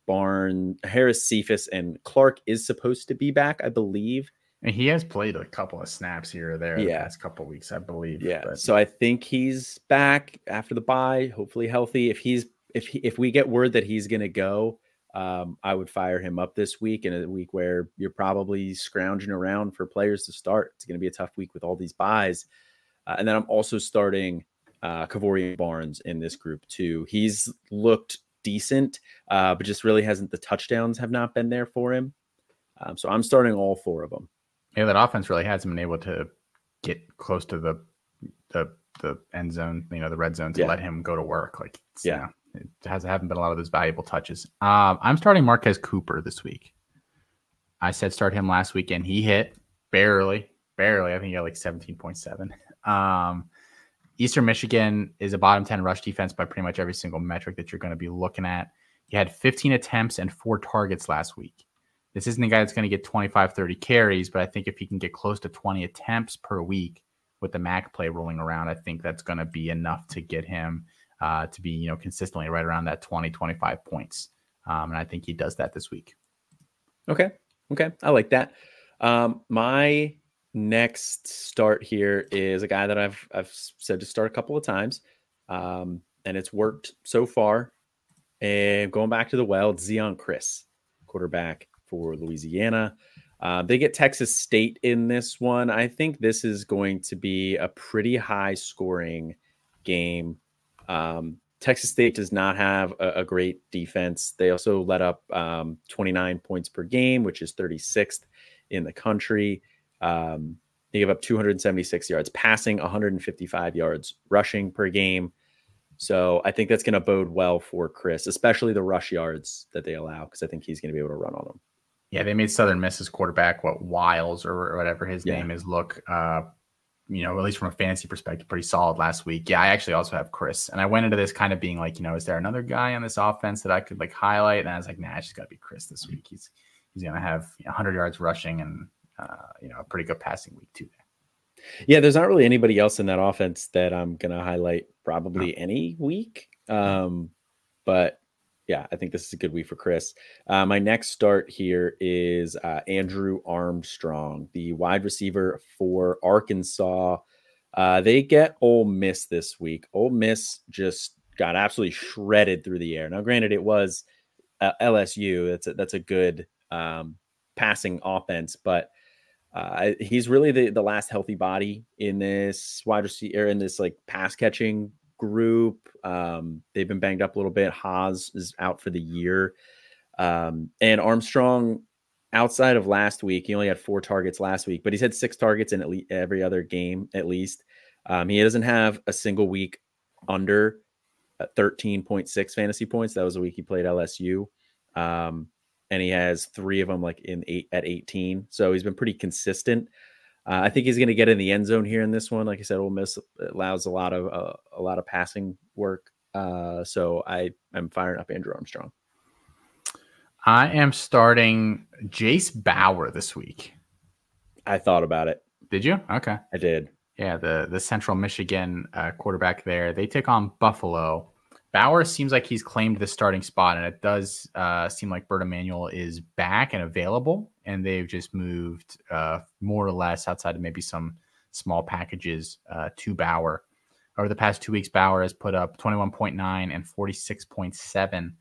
Speaker 2: Barn, Harris, Cephus, and Clark is supposed to be back, I believe.
Speaker 1: And he has played a couple of snaps here or there yeah. the past couple weeks, I believe.
Speaker 2: Yeah. But. So I think he's back after the bye, hopefully healthy. If he's if he, if we get word that he's going to go, um, I would fire him up this week in a week where you're probably scrounging around for players to start. It's going to be a tough week with all these buys. Uh, and then I'm also starting uh, Kevorian Barnes in this group too. He's looked decent, uh, but just really hasn't. The touchdowns have not been there for him. Um, so I'm starting all four of them.
Speaker 1: Yeah, that offense really hasn't been able to get close to the the the end zone, you know, the red zone to yeah. let him go to work. Like, yeah, you know, it has haven't been a lot of those valuable touches. Um, I'm starting Marquez Cooper this week. I said start him last weekend. he hit barely, barely. I think he got like 17.7. Um, Eastern Michigan is a bottom 10 rush defense by pretty much every single metric that you're going to be looking at. He had 15 attempts and four targets last week. This isn't a guy that's going to get 25, 30 carries, but I think if he can get close to 20 attempts per week with the MAC play rolling around, I think that's going to be enough to get him uh, to be, you know, consistently right around that 20, 25 points. Um, and I think he does that this week.
Speaker 2: Okay. Okay. I like that. Um, my next start here is a guy that I've, I've said to start a couple of times. Um, and it's worked so far. And going back to the well, it's Zeon Chriss, quarterback for Louisiana. Uh, they get Texas State in this one. I think this is going to be a pretty high scoring game. Um, Texas State does not have a, a, great defense. They also let up um, 29 points per game, which is 36th in the country. Um, they give up 276 yards passing, 155 yards rushing per game. So I think that's going to bode well for Chriss, especially the rush yards that they allow, because I think he's going to be able to run on them.
Speaker 1: Yeah, they made Southern Miss's quarterback, what Wiles or whatever his yeah. name is, look uh, you know, at least from a fantasy perspective, pretty solid last week. Yeah, I actually also have Chriss. and I went into this kind of being like, you know, is there another guy on this offense that I could like highlight? And I was like, nah, it's just got to be Chriss this week. He's he's gonna have 100 yards rushing and uh, you know a pretty good passing week too.
Speaker 2: Yeah, there's not really anybody else in that offense that I'm gonna highlight probably any week. Um, but yeah, I think this is a good week for Chriss. Uh, my next start here is uh, Andrew Armstrong, the wide receiver for Arkansas. Uh, they get Ole Miss this week. Ole Miss just got absolutely shredded through the air. Now, granted, it was uh, LSU. That's a, that's a good um, passing offense, but uh, he's really the, the last healthy body in this wide receiver in this like pass catching group. Um, they've been banged up a little bit. Haas is out for the year. Um, and Armstrong, outside of last week, he only had four targets last week, but he's had six targets in at least every other game, at least. Um, he doesn't have a single week under uh, 13.6 fantasy points. That was a week he played LSU. Um, and he has three of them like in eight at 18. So he's been pretty consistent. Uh, I think he's going to get in the end zone here in this one. Like I said, Ole Miss allows a lot of uh, a lot of passing work. Uh, so I am firing up Andrew Armstrong.
Speaker 1: I am starting Jase Bauer this week.
Speaker 2: I thought about it.
Speaker 1: Did you? Okay,
Speaker 2: I did.
Speaker 1: Yeah, the the Central Michigan uh, quarterback there. They take on Buffalo. Bauer seems like he's claimed the starting spot, and it does uh, seem like Bert Emanuel is back and available, and they've just moved uh, more or less outside of maybe some small packages uh, to Bauer. Over the past two weeks, Bauer has put up 21.9 and 46.7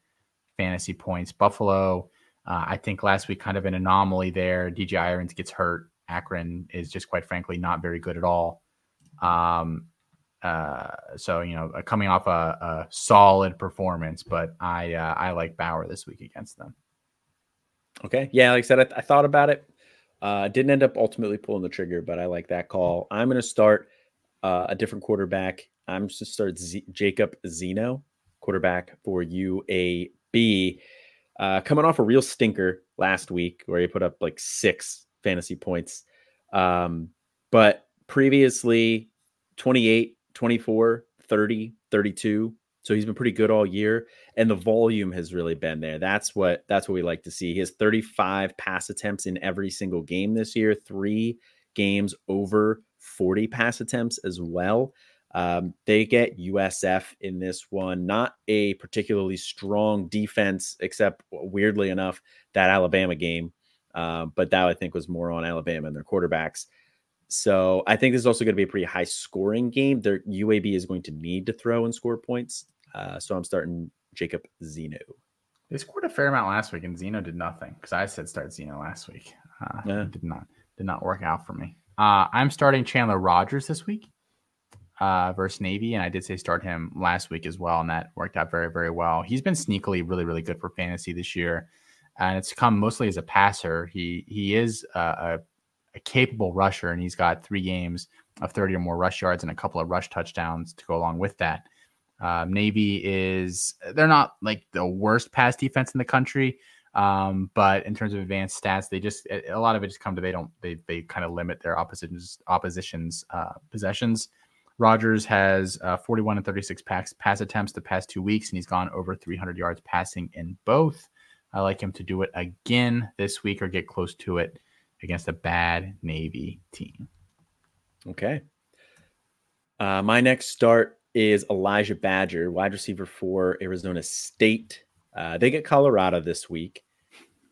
Speaker 1: fantasy points. Buffalo Uh, I think last week kind of an anomaly there. DJ Irons gets hurt. Akron is just quite frankly not very good at all. Um, uh, so you know, coming off a, a solid performance, but I uh, I like Bauer this week against them.
Speaker 2: Okay, yeah, like I said, I, th- I thought about it. Uh, didn't end up ultimately pulling the trigger, but I like that call. I'm going to start uh, a different quarterback. I'm just to start Z- Jacob Zeno, quarterback for UAB. Uh, coming off a real stinker last week where he put up like six fantasy points. Um, but previously 28, 24, 30, 32. So he's been pretty good all year. And the volume has really been there. That's what that's what we like to see. He has 35 pass attempts in every single game this year, three games over 40 pass attempts as well. Um, they get USF in this one, not a particularly strong defense, except weirdly enough, that Alabama game. Uh, but that I think was more on Alabama and their quarterbacks. So I think this is also going to be a pretty high scoring game. Their UAB is going to need to throw and score points. Uh, so I'm starting Jacob Zeno.
Speaker 1: They scored a fair amount last week, and Zeno did nothing because I said start Zeno last week. Uh, yeah. Did not did not work out for me. Uh, I'm starting Chandler Rogers this week uh, versus Navy, and I did say start him last week as well, and that worked out very, very well. He's been sneakily really, really good for fantasy this year, and it's come mostly as a passer. He he is a, a, a capable rusher, and he's got three games of 30 or more rush yards and a couple of rush touchdowns to go along with that. Um, Navy is they're not like the worst pass defense in the country, um, but in terms of advanced stats, they just a lot of it just come to they don't they they kind of limit their oppositions oppositions uh, possessions. Rogers has uh, 41 and 36 pass, pass attempts the past two weeks, and he's gone over 300 yards passing in both. I like him to do it again this week or get close to it against a bad Navy team.
Speaker 2: Okay. Uh, my next start is Elijah Badger, wide receiver for Arizona State. Uh, they get Colorado this week.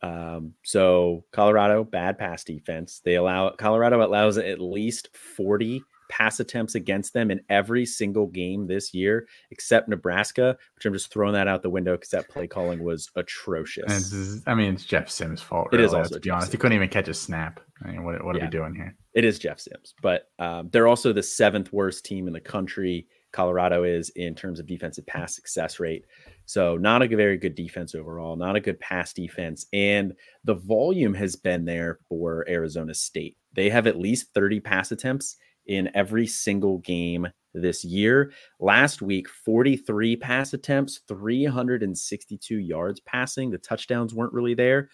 Speaker 2: Um, so Colorado, bad pass defense. They allow Colorado allows at least 40 pass attempts against them in every single game this year, except Nebraska, which I'm just throwing that out the window because that play calling was atrocious.
Speaker 1: Is, I mean, it's Jeff Sims' fault. Really, it is also, to be Jeff honest. Sims. He couldn't even catch a snap. I mean, what, what yeah. are we doing here?
Speaker 2: It is Jeff Sims, but um, they're also the seventh worst team in the country. Colorado is in terms of defensive pass success rate. So, not a very good defense overall, not a good pass defense. And the volume has been there for Arizona State. They have at least 30 pass attempts in every single game this year. Last week, 43 pass attempts, 362 yards passing. The touchdowns weren't really there,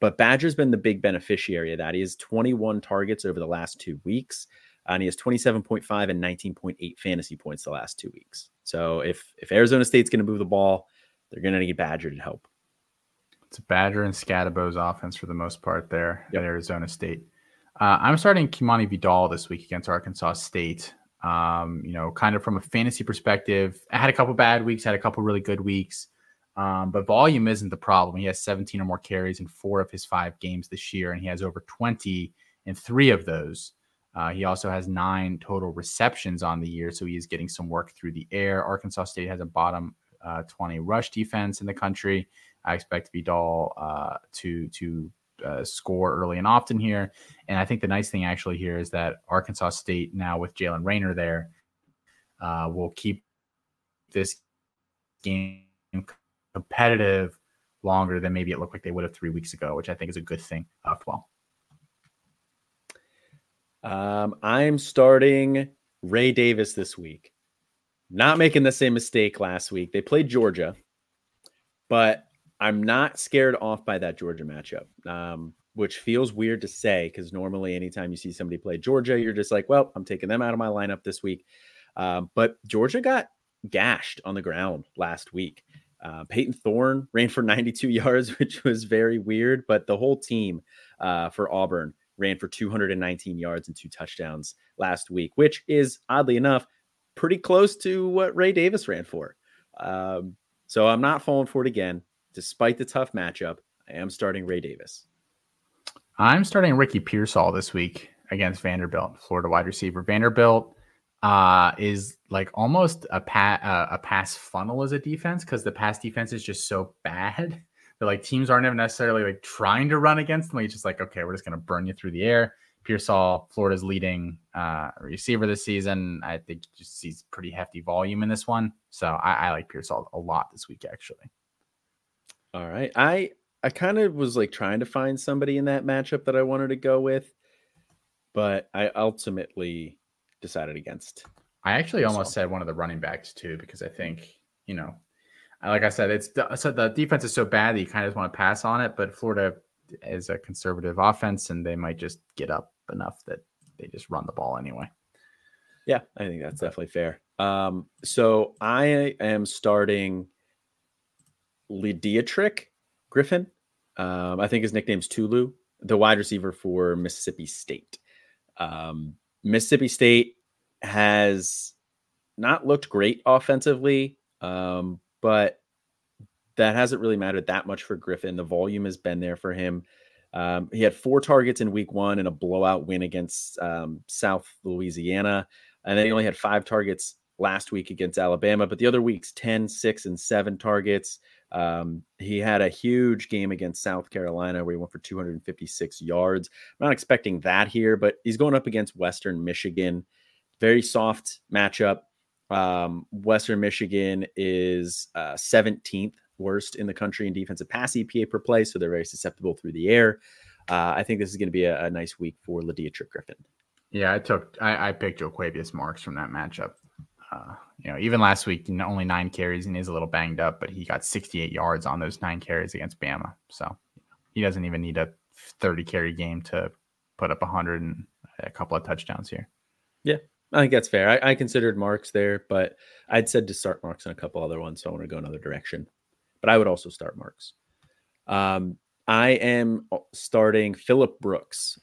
Speaker 2: but Badger's been the big beneficiary of that. He has 21 targets over the last two weeks, and he has 27.5 and 19.8 fantasy points the last two weeks. So if if Arizona State's going to move the ball, they're going to need Badger to help.
Speaker 1: It's Badger and Skattebo's offense for the most part there yep. at Arizona State. Uh, I'm starting Kimani Vidal this week against Arkansas State. Um, you know, kind of from a fantasy perspective, I had a couple bad weeks, had a couple really good weeks, um, but volume isn't the problem. He has 17 or more carries in four of his five games this year, and he has over 20 in three of those. Uh, he also has nine total receptions on the year, so he is getting some work through the air. Arkansas State has a bottom uh, 20 rush defense in the country. I expect Vidal uh, to to uh, score early and often here. And I think the nice thing actually here is that Arkansas State now with Jalen Raynor there uh, will keep this game competitive longer than maybe it looked like they would have three weeks ago, which I think is a good thing as well.
Speaker 2: Um, I'm starting Ray Davis this week. Not making the same mistake last week. They played Georgia, but I'm not scared off by that Georgia matchup, um, which feels weird to say because normally, anytime you see somebody play Georgia, you're just like, well, I'm taking them out of my lineup this week. Um, but Georgia got gashed on the ground last week. Uh, Payton Thorne [LAUGHS] ran for 92 yards, which was very weird, but the whole team uh, for Auburn ran for 219 yards and two touchdowns last week, which is oddly enough pretty close to what Ray Davis ran for. Um, so I'm not falling for it again despite the tough matchup, I am starting Ray Davis.
Speaker 1: I'm starting Ricky Pearsall this week against Vanderbilt, Florida wide receiver. Vanderbilt uh, is like almost a, pa- uh, a pass funnel as a defense because the pass defense is just so bad. [LAUGHS] but like teams aren't even necessarily like trying to run against them. It's just like, okay, we're just gonna burn you through the air. Pearsall, Florida's leading uh, receiver this season. I think just sees pretty hefty volume in this one. So I, I like Pearsall a lot this week, actually.
Speaker 2: All right. I I kind of was like trying to find somebody in that matchup that I wanted to go with, but I ultimately decided against.
Speaker 1: I actually almost said one of the running backs too, because I think, you know, like I said, it's so the defense is so bad that you kind of want to pass on it, but Florida is a conservative offense and they might just get up enough that they just run the ball anyway.
Speaker 2: Yeah, I think that's definitely fair. Um, so I am starting Lideatrick Griffin. Um, I think his nickname's Tulu, the wide receiver for Mississippi State. Um, Mississippi State has not looked great offensively, um, but that hasn't really mattered that much for Griffin. The volume has been there for him. Um, he had four targets in week one and a blowout win against um, South Louisiana. And then he only had five targets last week against Alabama, but the other weeks, 10, 6, and 7 targets. Um, he had a huge game against South Carolina where he went for 256 yards. I'm not expecting that here, but he's going up against Western Michigan. Very soft matchup. Um, Western Michigan is uh, 17th worst in the country in defensive pass EPA per play, so they're very susceptible through the air. Uh, I think this is going to be a, a, nice week for Lideatrick Griffin.
Speaker 1: Yeah, I took I, I picked Jo'quavious Marks from that matchup. Uh, you know, even last week, only nine carries and he's a little banged up, but he got 68 yards on those nine carries against Bama. So he doesn't even need a 30 carry game to put up 100 and a couple of touchdowns here.
Speaker 2: Yeah, I think that's fair. I, I considered Marks there, but I'd said to start Marks on a couple other ones, so I want to go another direction but I would also start Marks. Um, I am starting Phillip Brooks,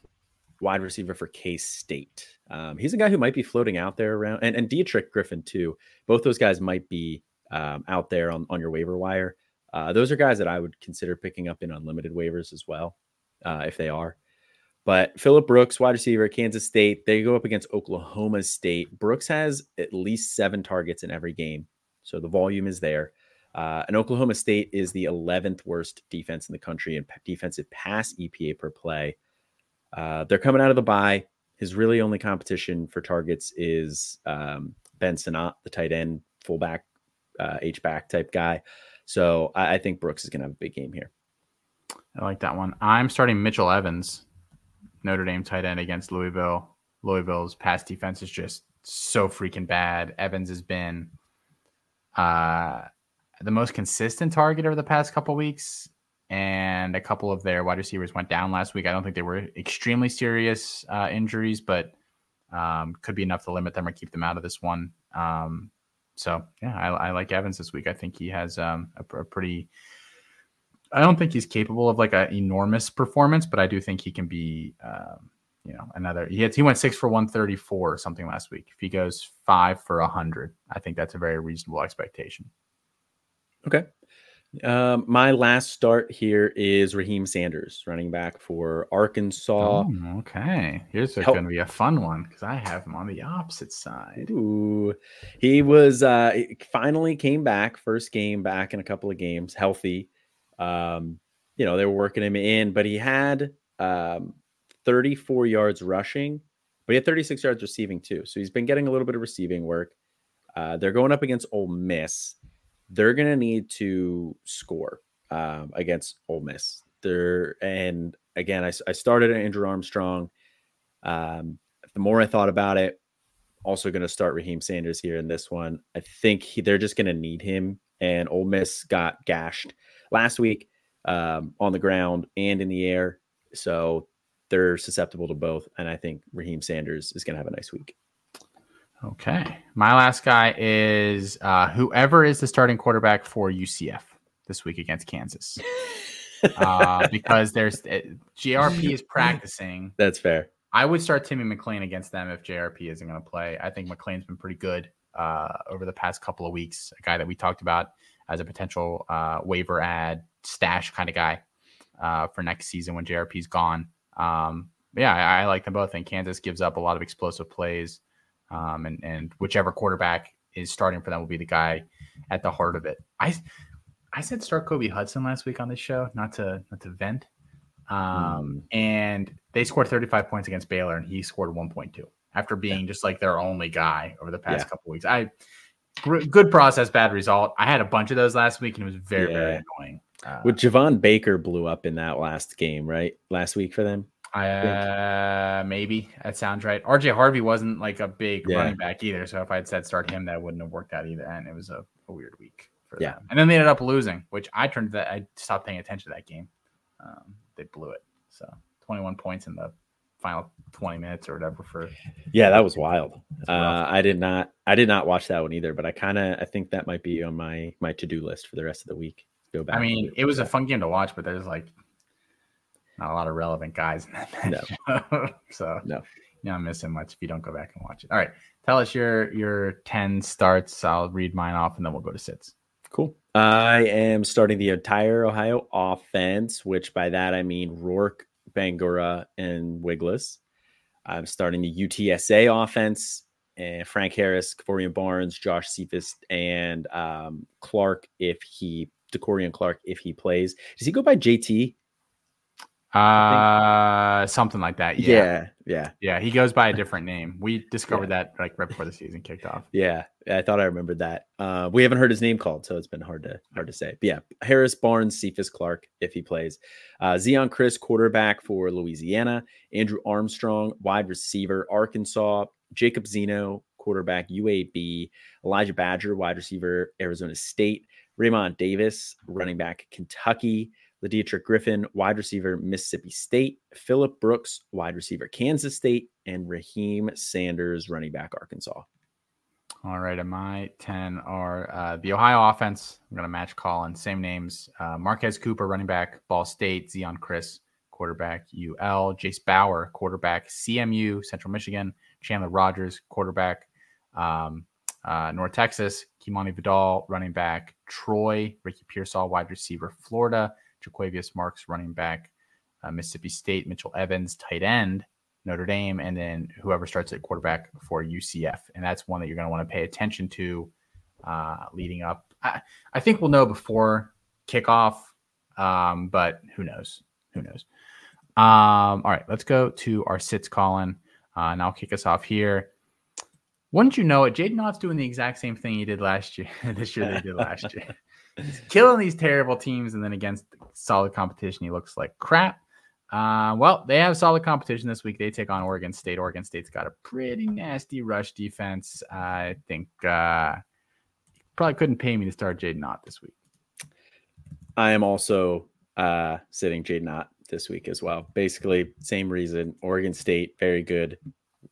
Speaker 2: wide receiver for K State. Um, he's a guy who might be floating out there around, and, and Dietrich Griffin too. Both those guys might be um, out there on, on your waiver wire. Uh, those are guys that I would consider picking up in unlimited waivers as well, uh, if they are. But Phillip Brooks, wide receiver, Kansas State, they go up against Oklahoma State. Brooks has at least seven targets in every game, so the volume is there. Uh, and Oklahoma State is the 11th worst defense in the country in defensive pass EPA per play. Uh, they're coming out of the bye. His really only competition for targets is um, Ben Sinnott, the tight end, fullback, uh, H back type guy. So I, I think Brooks is going to have a big game here.
Speaker 1: I like that one. I'm starting Mitchell Evans, Notre Dame tight end against Louisville. Louisville's pass defense is just so freaking bad. Evans has been uh, the most consistent target over the past couple weeks, and a couple of their wide receivers went down last week. I don't think they were extremely serious uh, injuries, but um, could be enough to limit them or keep them out of this one. Um, so yeah, I, I, like Evans this week. I think he has um, a, a, pretty. I don't think he's capable of like an enormous performance, but I do think he can be. Um, you know, another. He had, he went six for one thirty four or something last week. If he goes five for hundred, I think that's a very reasonable expectation.
Speaker 2: Okay. Um, my last start here is Raheim Sanders, running back for Arkansas.
Speaker 1: Oh, okay, here's going to be a fun one because I have him on the opposite side.
Speaker 2: Ooh, he was uh, finally came back, first game back in a couple of games, healthy. Um, you know they were working him in, but he had um, 34 yards rushing, but he had 36 yards receiving too. So he's been getting a little bit of receiving work. Uh, they're going up against Ole Miss they're going to need to score um, against Ole Miss. They're, and again, I, I started Andrew Armstrong. Um, the more I thought about it, also going to start Raheim Sanders here in this one. I think he, they're just going to need him. And Ole Miss got gashed last week um, on the ground and in the air. So they're susceptible to both. And I think Raheim Sanders is going to have a nice week.
Speaker 1: Okay. My last guy is uh, whoever is the starting quarterback for UCF this week against Kansas. [LAUGHS] uh, because there's uh, JRP is practicing.
Speaker 2: That's fair.
Speaker 1: I would start Timmy McClain against them if JRP isn't going to play. I think McClain's been pretty good uh, over the past couple of weeks. A guy that we talked about as a potential uh, waiver ad stash kind of guy uh, for next season when JRP's gone. Um, yeah, I, I, like them both. And Kansas gives up a lot of explosive plays um, and and whichever quarterback is starting for them will be the guy at the heart of it. I I said start Kobe Hudson last week on this show, not to not to vent. Um, mm. and they scored 35 points against Baylor, and he scored 1.2 after being yeah. just like their only guy over the past yeah. couple weeks. I good process, bad result. I had a bunch of those last week, and it was very yeah. very annoying.
Speaker 2: Uh, With Javon Baker blew up in that last game, right? Last week for them.
Speaker 1: Uh, maybe that sounds right. RJ Harvey wasn't like a big yeah. running back either, so if I had said start him, that wouldn't have worked out either. And it was a, a weird week for yeah. them. And then they ended up losing, which I turned that I stopped paying attention to that game. Um, they blew it. So 21 points in the final 20 minutes or whatever for
Speaker 2: yeah that was wild uh, i did not i did not watch that one either but i kind of i think that might be on my my to-do list for the rest of the week
Speaker 1: go back i mean it was a fun game to watch but there's like not a lot of relevant guys in that no. [LAUGHS] so no you're not missing much if you don't go back and watch it all right tell us your your 10 starts i'll read mine off and then we'll go to sits
Speaker 2: cool i am starting the entire ohio offense which by that i mean rourke Bangura and Wiglusz. I'm starting the UTSA offense and Frank Harris, Kevorian Barnes, Josh Cephas, and um, Clark if he De'Corian Clark if he plays. Does he go by JT?
Speaker 1: Uh, something like that.
Speaker 2: Yeah. yeah. yeah,
Speaker 1: yeah, He goes by a different name. We discovered yeah. that like right before the season kicked off.
Speaker 2: Yeah, I thought I remembered that. Uh, we haven't heard his name called, so it's been hard to hard to say. But yeah, Harris, Barnes, Cephas, Clark, if he plays. Uh, Zeon Chriss, quarterback for Louisiana. Andrew Armstrong, wide receiver, Arkansas. Jacob Zeno, quarterback, UAB. Elijah Badger, wide receiver, Arizona State. Raymond Davis, running back, Kentucky. Lideatrick Griffin, wide receiver, Mississippi State, Phillip Brooks, wide receiver, Kansas State, and Raheim Sanders, running back, Arkansas.
Speaker 1: All right, and my 10 are uh, the Ohio offense. I'm going to match call Colin, same names. Uh, Marquez Cooper, running back, Ball State, Zeon Chriss, quarterback, UL, Jase Bauer, quarterback, CMU, Central Michigan, Chandler Rogers, quarterback, um, uh, North Texas, Kimani Vidal, running back, Troy, Ricky Pearsall, wide receiver, Florida, Jo'quavious Marks, running back, uh, Mississippi State, Mitchell Evans, tight end, Notre Dame, and then whoever starts at quarterback for UCF. And that's one that you're going to want to pay attention to uh, leading up. I, I, think we'll know before kickoff, um, but who knows? Who knows? Um, all right, let's go to our sits, Colin, uh, and I'll kick us off here. Wouldn't you know it? Jaydn Ott's doing the exact same thing he did last year. [LAUGHS] this year they did last [LAUGHS] year. He's killing these terrible teams, and then against solid competition, he looks like crap. Uh, well, they have solid competition this week. They take on Oregon State. Oregon State's got a pretty nasty rush defense. I think uh, probably couldn't pay me to start Jaydn Ott this week.
Speaker 2: I am also uh, sitting Jaydn Ott this week as well. Basically, same reason. Oregon State, very good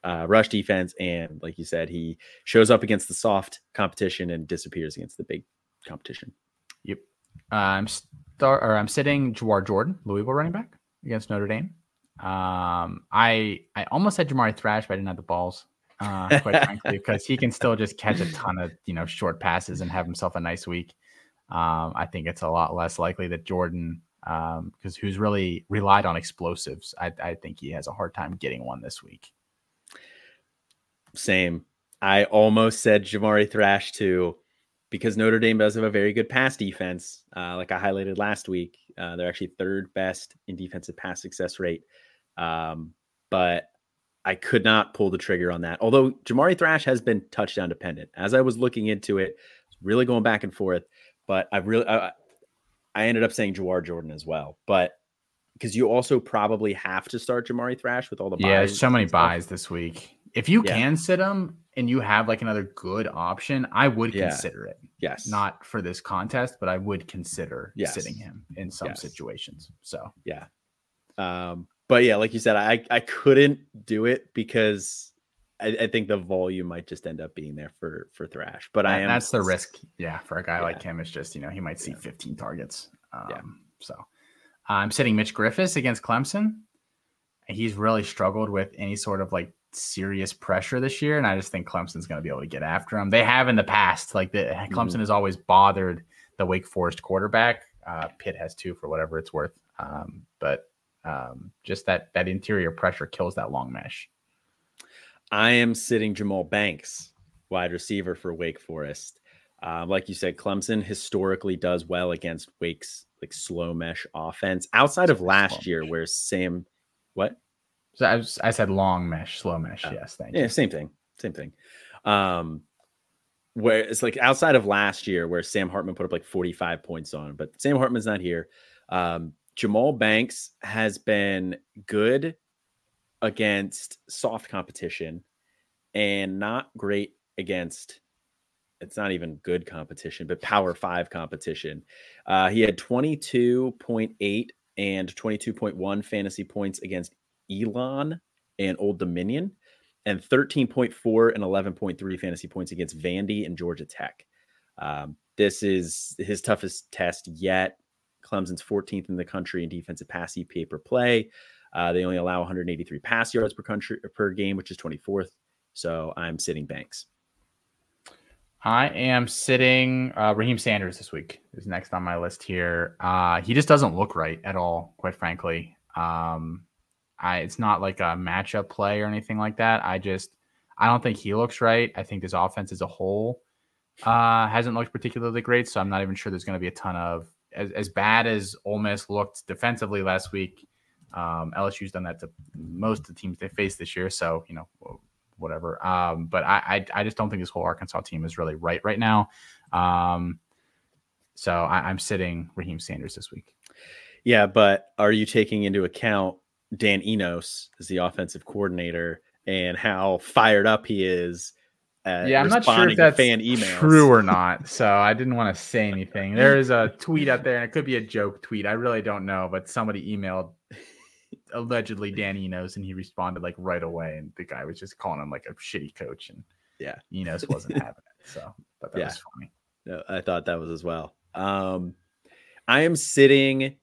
Speaker 2: uh, rush defense, and like you said, he shows up against the soft competition and disappears against the big competition.
Speaker 1: Yep. I'm start or I'm sitting Jawhar Jordan, Louisville running back against Notre Dame. Um, I I almost had Jamari Thrash, but I didn't have the balls. Uh, quite [LAUGHS] frankly, because he can still just catch a ton of you know short passes and have himself a nice week. Um, I think it's a lot less likely that Jordan, because um, who's really relied on explosives, I, I think he has a hard time getting one this week.
Speaker 2: Same. I almost said Jamari Thrash too because Notre Dame does have a very good pass defense, uh, like I highlighted last week. Uh, they're actually third best in defensive pass success rate. Um, but I could not pull the trigger on that. Although Jamari Thrash has been touchdown dependent. As I was looking into it, really going back and forth. But I really, I, I ended up saying Jawhar Jordan as well. But because you also probably have to start Jamari Thrash with all the
Speaker 1: yeah, so many buys this week. If you yeah. can sit him, and you have like another good option, I would yeah. consider it.
Speaker 2: Yes.
Speaker 1: Not for this contest, but I would consider yes. sitting him in some yes. situations. So
Speaker 2: yeah. Um, but yeah, like you said, I I couldn't do it because I, I think the volume might just end up being there for for Thrash. But I am
Speaker 1: that's the risk, yeah, for a guy yeah. like him. It's just you know he might see 15 targets. Um, yeah. So I'm sitting Mitch Griffis against Clemson. He's really struggled with any sort of like serious pressure this year, and I just think Clemson's going to be able to get after him. They have in the past, like the Clemson mm-hmm. has always bothered the Wake Forest quarterback. Uh, Pitt has two for whatever it's worth, um, but um, just that that interior pressure kills that long mesh.
Speaker 2: I am sitting Jahmal Banks, wide receiver for Wake Forest. Uh, like you said, Clemson historically does well against Wake's like slow mesh offense outside of last year, where Sam, what?
Speaker 1: So I, was, I said long mesh, slow mesh. Oh. Yes, thank
Speaker 2: yeah, you. Yeah, same thing, same thing. Um, where it's like outside of last year, where Sam Hartman put up like 45 points on, but Sam Hartman's not here. Um, Jahmal Banks has been good against soft competition and not great against it's not even good competition, but power five competition. Uh, he had 22.8 and 22.1 fantasy points against Elon and Old Dominion, and 13.4 and 11.3 fantasy points against Vandy and Georgia Tech. Um, this is his toughest test yet. Clemson's 14th in the country in defensive pass EPA per play. Uh, they only allow 183 pass yards per country per game, which is 24th. So I'm sitting Banks.
Speaker 1: I am sitting uh, Raheim Sanders this week is next on my list here. Uh, he just doesn't look right at all, quite frankly. Um, I it's not like a matchup play or anything like that. I just I don't think he looks right. I think this offense as a whole uh, hasn't looked particularly great, so I'm not even sure there's going to be a ton of as, as bad as Ole Miss looked defensively last week. Um, LSU's done that to most of the teams they face this year, so you know whatever. Um, but I, I, I just don't think this whole Arkansas team is really right right now. Um, so I, I'm sitting Raheim Sanders this week.
Speaker 2: Yeah, but are you taking into account Dan Enos is the offensive coordinator and how fired up he is.
Speaker 1: yeah, I'm not sure if that's fan emails. true or not. So I didn't want to say [LAUGHS] anything. There is a tweet out there, and it could be a joke tweet. I really don't know, but somebody emailed [LAUGHS] allegedly Dan Enos, and he responded like right away, and the guy was just calling him like a shitty coach, and
Speaker 2: yeah,
Speaker 1: Enos [LAUGHS] wasn't having it. So, but that yeah. was funny.
Speaker 2: No, I thought that was as well. Um, I am sitting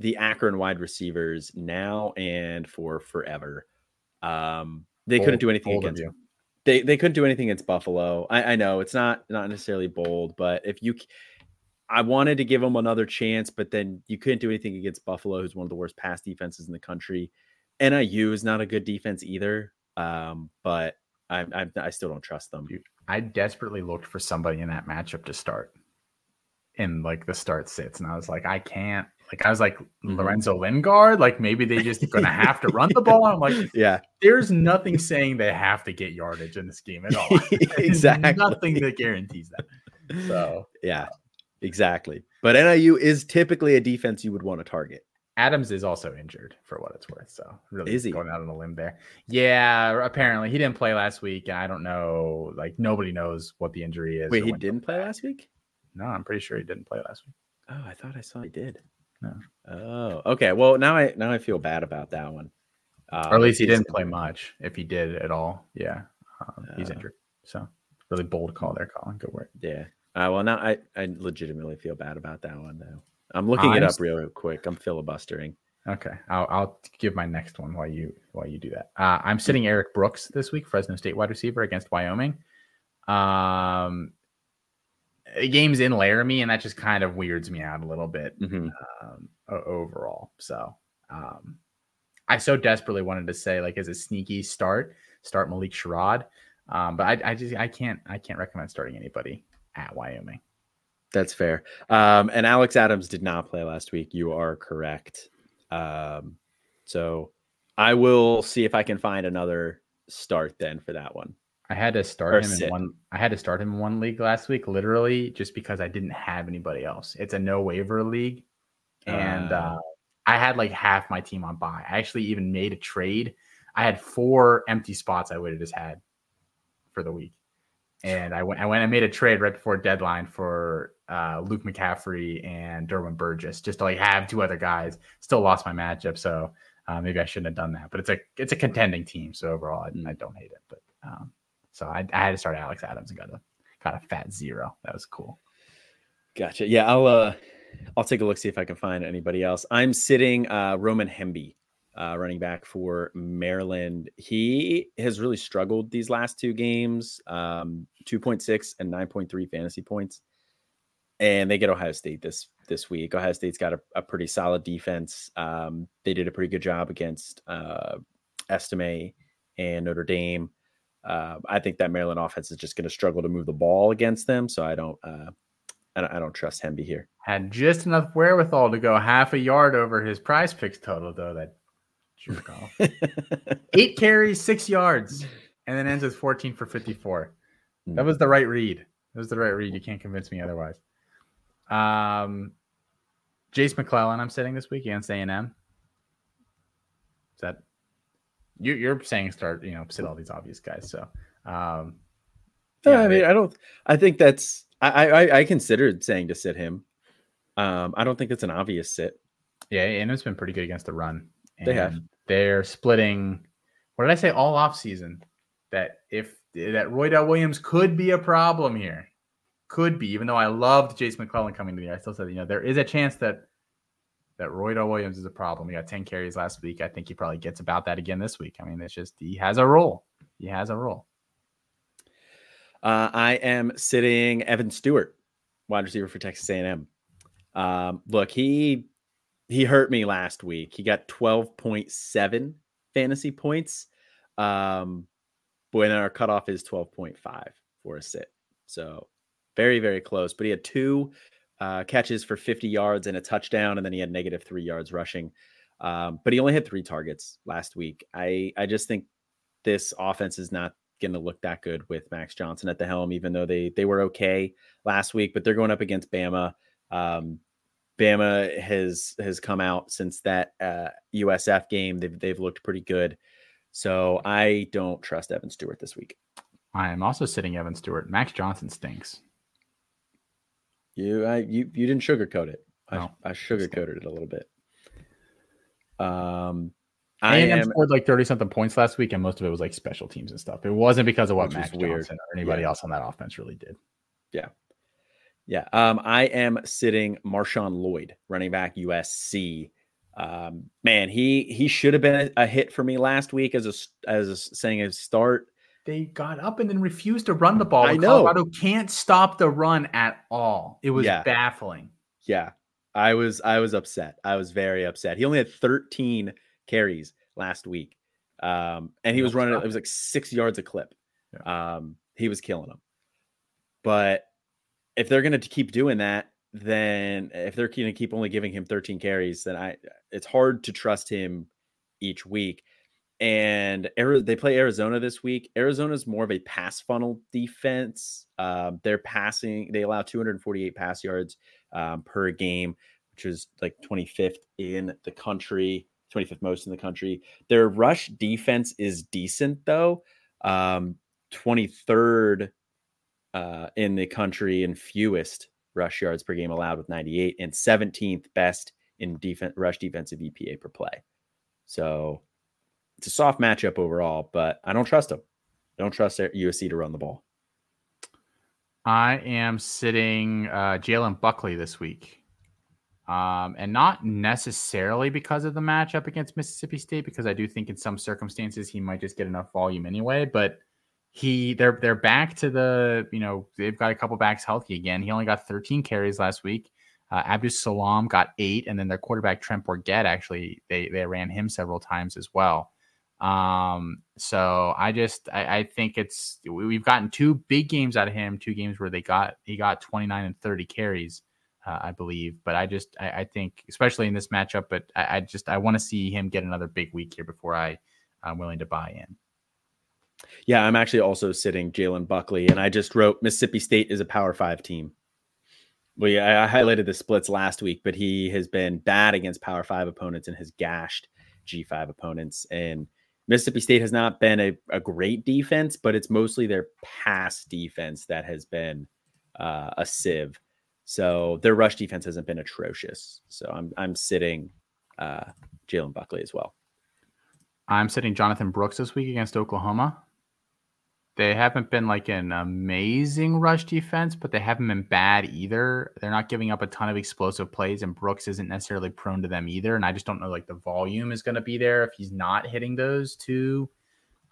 Speaker 2: the Akron wide receivers now and for forever. Um, they bold, couldn't do anything against you. They they couldn't do anything against Buffalo. I, I know it's not not necessarily bold, but if you, I wanted to give them another chance, but then you couldn't do anything against Buffalo, who's one of the worst pass defenses in the country. NIU is not a good defense either, um, but I, I I still don't trust them.
Speaker 1: I desperately looked for somebody in that matchup to start in like the start sits, and I was like, I can't like I was like mm-hmm. Lorenzo Lingard, like maybe they just gonna have to run the ball. I'm like, [LAUGHS]
Speaker 2: yeah,
Speaker 1: there's nothing saying they have to get yardage in this game at all. [LAUGHS]
Speaker 2: exactly,
Speaker 1: nothing that guarantees that. So
Speaker 2: yeah, exactly. But NIU is typically a defense you would want to target.
Speaker 1: Adams is also injured for what it's worth. So really
Speaker 2: is he
Speaker 1: going out on a limb there? Yeah, apparently he didn't play last week. I don't know. Like nobody knows what the injury is.
Speaker 2: Wait, he didn't play last week?
Speaker 1: No, I'm pretty sure he didn't play last week.
Speaker 2: Oh, I thought I saw he did.
Speaker 1: No.
Speaker 2: Oh, okay. Well, now I now I feel bad about that one.
Speaker 1: Uh, or at least he didn't play much. If he did at all, yeah, um, uh, he's injured. So really bold call there, Colin. Good work.
Speaker 2: Yeah. Uh, well, now I I legitimately feel bad about that one though. I'm looking it up real, real quick. I'm filibustering.
Speaker 1: Okay, I'll, I'll give my next one while you while you do that. Uh, I'm sitting Erik Brooks this week, Fresno State wide receiver against Wyoming. Um, game's in Laramie, and that just kind of weirds me out a little bit mm-hmm. um, overall. So um, I so desperately wanted to say like as a sneaky start, start Malik Sherrod, um, but I, I, just I can't I can't recommend starting anybody at Wyoming.
Speaker 2: That's fair. Um, and Alex Adams did not play last week. You are correct. Um, so I will see if I can find another start then for that one.
Speaker 1: I had to start or him sit. in one. I had to start him in one league last week, literally just because I didn't have anybody else. It's a no waiver league, and uh, uh, I had like half my team on buy. I actually even made a trade. I had four empty spots I would have just had for the week, and I went. I went and made a trade right before deadline for uh, Luke McCaffrey and Derwin Burgess, just to like have two other guys. Still lost my matchup, so uh, maybe I shouldn't have done that. But it's a it's a contending team, so overall I, I don't hate it. But um, so I, I had to start Alex Adams and got a got a fat zero. That was cool.
Speaker 2: Gotcha. Yeah, I'll uh I'll take a look see if I can find anybody else. I'm sitting uh Roman Hemby, uh running back for Maryland. He has really struggled these last two games. Um 2.6 and 9.3 fantasy points. And they get Ohio State this this week. Ohio State's got a, a pretty solid defense. Um, they did a pretty good job against uh Estime and Notre Dame. Uh, I think that Maryland offense is just going to struggle to move the ball against them. So I don't, uh, I don't, I don't trust Hemby here.
Speaker 1: Had just enough wherewithal to go half a yard over his PrizePicks total, though. That jerk [LAUGHS] off. Eight carries, six yards, and then ends with 14 for 54. That was the right read. That was the right read. You can't convince me otherwise. Um, Jase McClellan, I'm sitting this week against A&M. Is that you, you're saying start, you know, sit all these obvious guys. So, um,
Speaker 2: yeah, I mean, I don't. I think that's. I, I I considered saying to sit him. Um, I don't think it's an obvious sit.
Speaker 1: Yeah, and it's been pretty good against the run.
Speaker 2: They have.
Speaker 1: They're splitting. What did I say all off season? That if that Roydell Williams could be a problem here, could be. Even though I loved Jase McClellan coming to the I still said you know there is a chance that that Roydell Williams is a problem. He got 10 carries last week. I think he probably gets about that again this week. I mean, it's just he has a role. He has a role.
Speaker 2: Uh, I am sitting Evan Stewart, wide receiver for Texas A&M. Um, look, he he hurt me last week. He got 12.7 fantasy points. Um, when our cutoff is 12.5 for a sit. So very, very close. But he had two uh, catches for 50 yards and a touchdown, and then he had negative three yards rushing. Um, but he only had three targets last week. I I just think this offense is not going to look that good with Max Johnson at the helm, even though they they were okay last week. But they're going up against Bama. Um, Bama has has come out since that uh, USF game. They've they've looked pretty good. So I don't trust Evan Stewart this week.
Speaker 1: I am also sitting Evan Stewart. Max Johnson stinks.
Speaker 2: You I you you didn't sugarcoat it. No, I, I sugarcoated it a little bit. Um
Speaker 1: I am, scored like 30 something points last week, and most of it was like special teams and stuff. It wasn't because of what Max Johnson or anybody yeah. else on that offense really did.
Speaker 2: Yeah. Yeah. Um, I am sitting Marshawn Lloyd, running back USC. Um, man, he he should have been a, a, hit for me last week as a as a, saying a start.
Speaker 1: They got up and then refused to run the ball. I know. Colorado can't stop the run at all. It was yeah. baffling.
Speaker 2: Yeah. I was I was upset. I was very upset. He only had 13 carries last week. Um, and he was running it was like six yards a clip. Yeah. Um, he was killing them. But if they're gonna keep doing that, then if they're going to keep only giving him 13 carries, then I it's hard to trust him each week. And they play Arizona this week. Arizona's more of a pass funnel defense. Um, they're passing; they allow 248 pass yards um, per game, which is like 25th in the country, 25th most in the country. Their rush defense is decent though, um, 23rd uh, in the country and fewest rush yards per game allowed with 98 and 17th best in defense rush defensive EPA per play. So it's a soft matchup overall, but I don't trust them. don't trust USC to run the ball.
Speaker 1: I am sitting uh, Jalen Buckley this week. Um, and not necessarily because of the matchup against Mississippi State, because I do think in some circumstances he might just get enough volume anyway. But he they're they're back to the you know they've got a couple backs healthy again. He only got 13 carries last week. Uh, Abdus Salam got eight, and then their quarterback Trent Bourguet actually they they ran him several times as well. Um, so I just I, I think it's we've gotten two big games out of him, two games where they got he got 29 and 30 carries, uh, I believe. But I just I, I, think especially in this matchup, but I, I just I want to see him get another big week here before I I'm willing to buy in.
Speaker 2: Yeah, I'm actually also sitting Jalen Buckley, and I just wrote Mississippi State is a Power Five team. Well, yeah, I highlighted the splits last week, but he has been bad against Power Five opponents and has gashed G5 opponents. And Mississippi State has not been a, a great defense, but it's mostly their pass defense that has been uh, a sieve. So their rush defense hasn't been atrocious. So I'm I'm sitting uh, Jalen Buckley as well.
Speaker 1: I'm sitting Jonathan Brooks this week against Oklahoma. They haven't been like an amazing rush defense, but they haven't been bad either. They're not giving up a ton of explosive plays, and Brooks isn't necessarily prone to them either. And I just don't know like the volume is going to be there if he's not hitting those to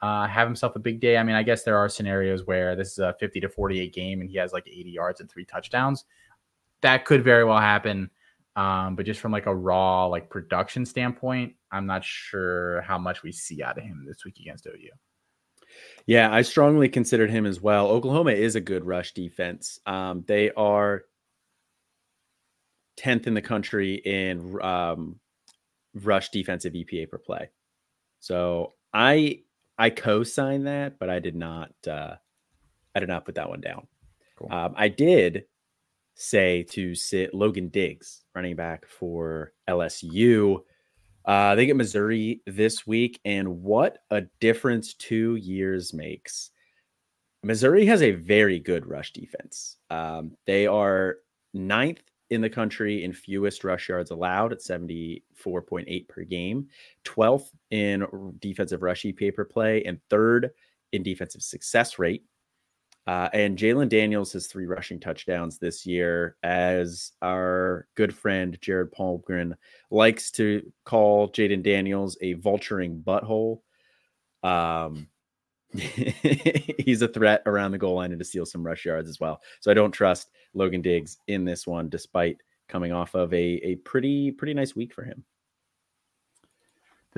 Speaker 1: uh, have himself a big day. I mean, I guess there are scenarios where this is a 50 to 48 game and he has like 80 yards and three touchdowns. That could very well happen. Um, but just from like a raw like production standpoint, I'm not sure how much we see out of him this week against OU.
Speaker 2: Yeah, I strongly considered him as well. Oklahoma is a good rush defense. Um, they are 10th in the country in um, rush defensive EPA per play. So I I co-signed that, but I did not uh, I did not put that one down. Cool. Um, I did say to sit Logan Diggs, running back for LSU. Uh, they get Missouri this week, and what a difference two years makes. Missouri has a very good rush defense. Um, they are ninth in the country in fewest rush yards allowed at 74.8 per game, 12th in defensive rush EPA per play, and third in defensive success rate. Uh, and Jalon Daniels has three rushing touchdowns this year, as our good friend Jared Palmgren likes to call Jayden Daniels a vulturing butthole. Um, [LAUGHS] he's a threat around the goal line and to steal some rush yards as well. So I don't trust Logan Diggs in this one, despite coming off of a, a pretty pretty nice week for him.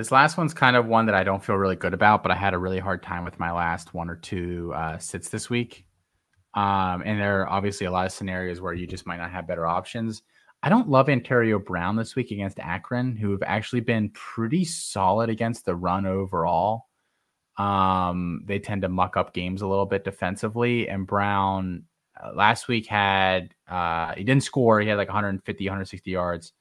Speaker 1: This last one's kind of one that I don't feel really good about, but I had a really hard time with my last one or two uh, sits this week. Um, and there are obviously a lot of scenarios where you just might not have better options. I don't love Antario Brown this week against Akron, who have actually been pretty solid against the run overall. Um, they tend to muck up games a little bit defensively, and Brown uh, last week had uh, he didn't score. He had like 150, 160 yards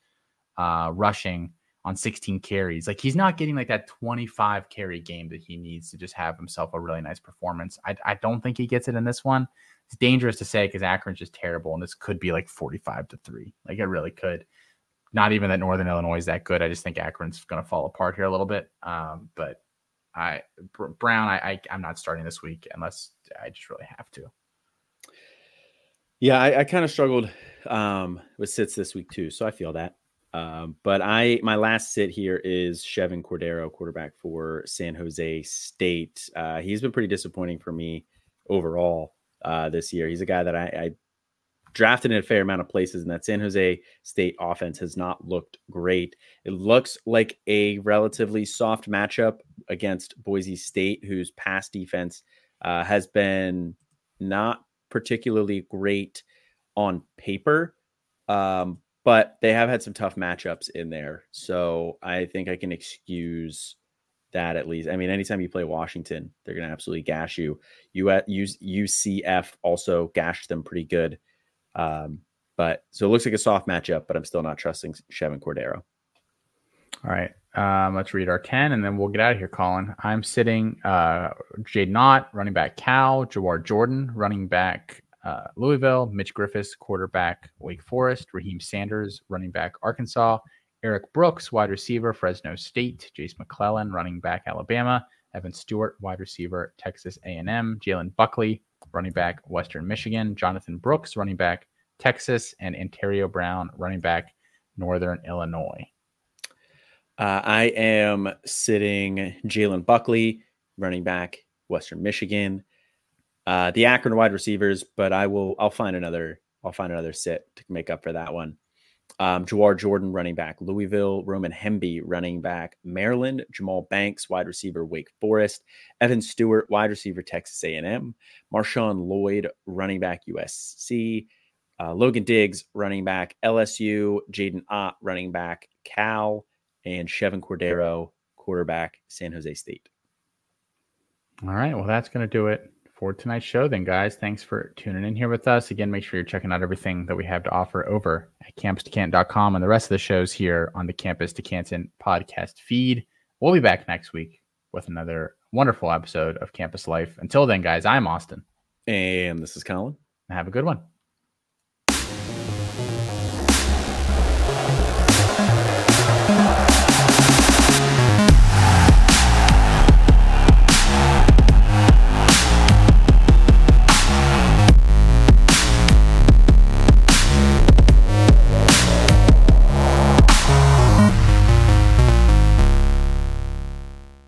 Speaker 1: uh, rushing on 16 carries. Like he's not getting like that 25 carry game that he needs to just have himself a really nice performance. I, I don't think he gets it in this one. It's dangerous to say because Akron's just terrible, and this could be like 45 to three. Like it really could. Not even that Northern Illinois is that good. I just think Akron's going to fall apart here a little bit. Um, but I Brown, I, I I'm not starting this week unless I just really have to.
Speaker 2: Yeah, I, I kind of struggled um, with sits this week too, so I feel that. Um, but I my last sit here is Chevan Cordero, quarterback for San Jose State. Uh, he's been pretty disappointing for me overall uh, this year. He's a guy that I, I drafted in a fair amount of places, and that San Jose State offense has not looked great. It looks like a relatively soft matchup against Boise State, whose pass defense uh, has been not particularly great on paper. Um, but they have had some tough matchups in there. So I think I can excuse that at least. I mean, anytime you play Washington, they're going to absolutely gash you. UCF also gashed them pretty good. Um, but so it looks like a soft matchup, but I'm still not trusting Chevan Cordero.
Speaker 1: All right. Um, let's read our 10 and then we'll get out of here, Colin. I'm sitting uh, Jaydn Ott, running back Cal, Jawhar Jordan, running back uh, Louisville, Mitch Griffis, quarterback Wake Forest, Raheim Sanders, running back Arkansas, Erik Brooks, wide receiver Fresno State, Jase McClellan, running back Alabama, Evan Stewart, wide receiver Texas A&M, Jalen Buckley, running back Western Michigan, Jonathan Brooks, running back Texas, and Antario Brown, running back Northern Illinois.
Speaker 2: Uh, I am sitting Jalen Buckley, running back Western Michigan, uh, the Akron wide receivers, but I will I'll find another I'll find another sit to make up for that one. Um, Jawhar Jordan, running back, Louisville, Roman Hemby, running back, Maryland, Jahmal Banks, wide receiver, Wake Forest, Evan Stewart, wide receiver, Texas A&M, Marshawn Lloyd, running back, USC, uh, Logan Diggs, running back, LSU, Jaydn Ott, running back, Cal, and Chevan Cordero, quarterback, San Jose State.
Speaker 1: All right, well, that's going to do it for tonight's show, then, guys. Thanks for tuning in here with us. Again, make sure you're checking out everything that we have to offer over at campus2canton.com and the rest of the shows here on the Campus to Canton podcast feed. We'll be back next week with another wonderful episode of Campus Life. Until then, guys, I'm Austin.
Speaker 2: And this is Colin.
Speaker 1: Have a good one.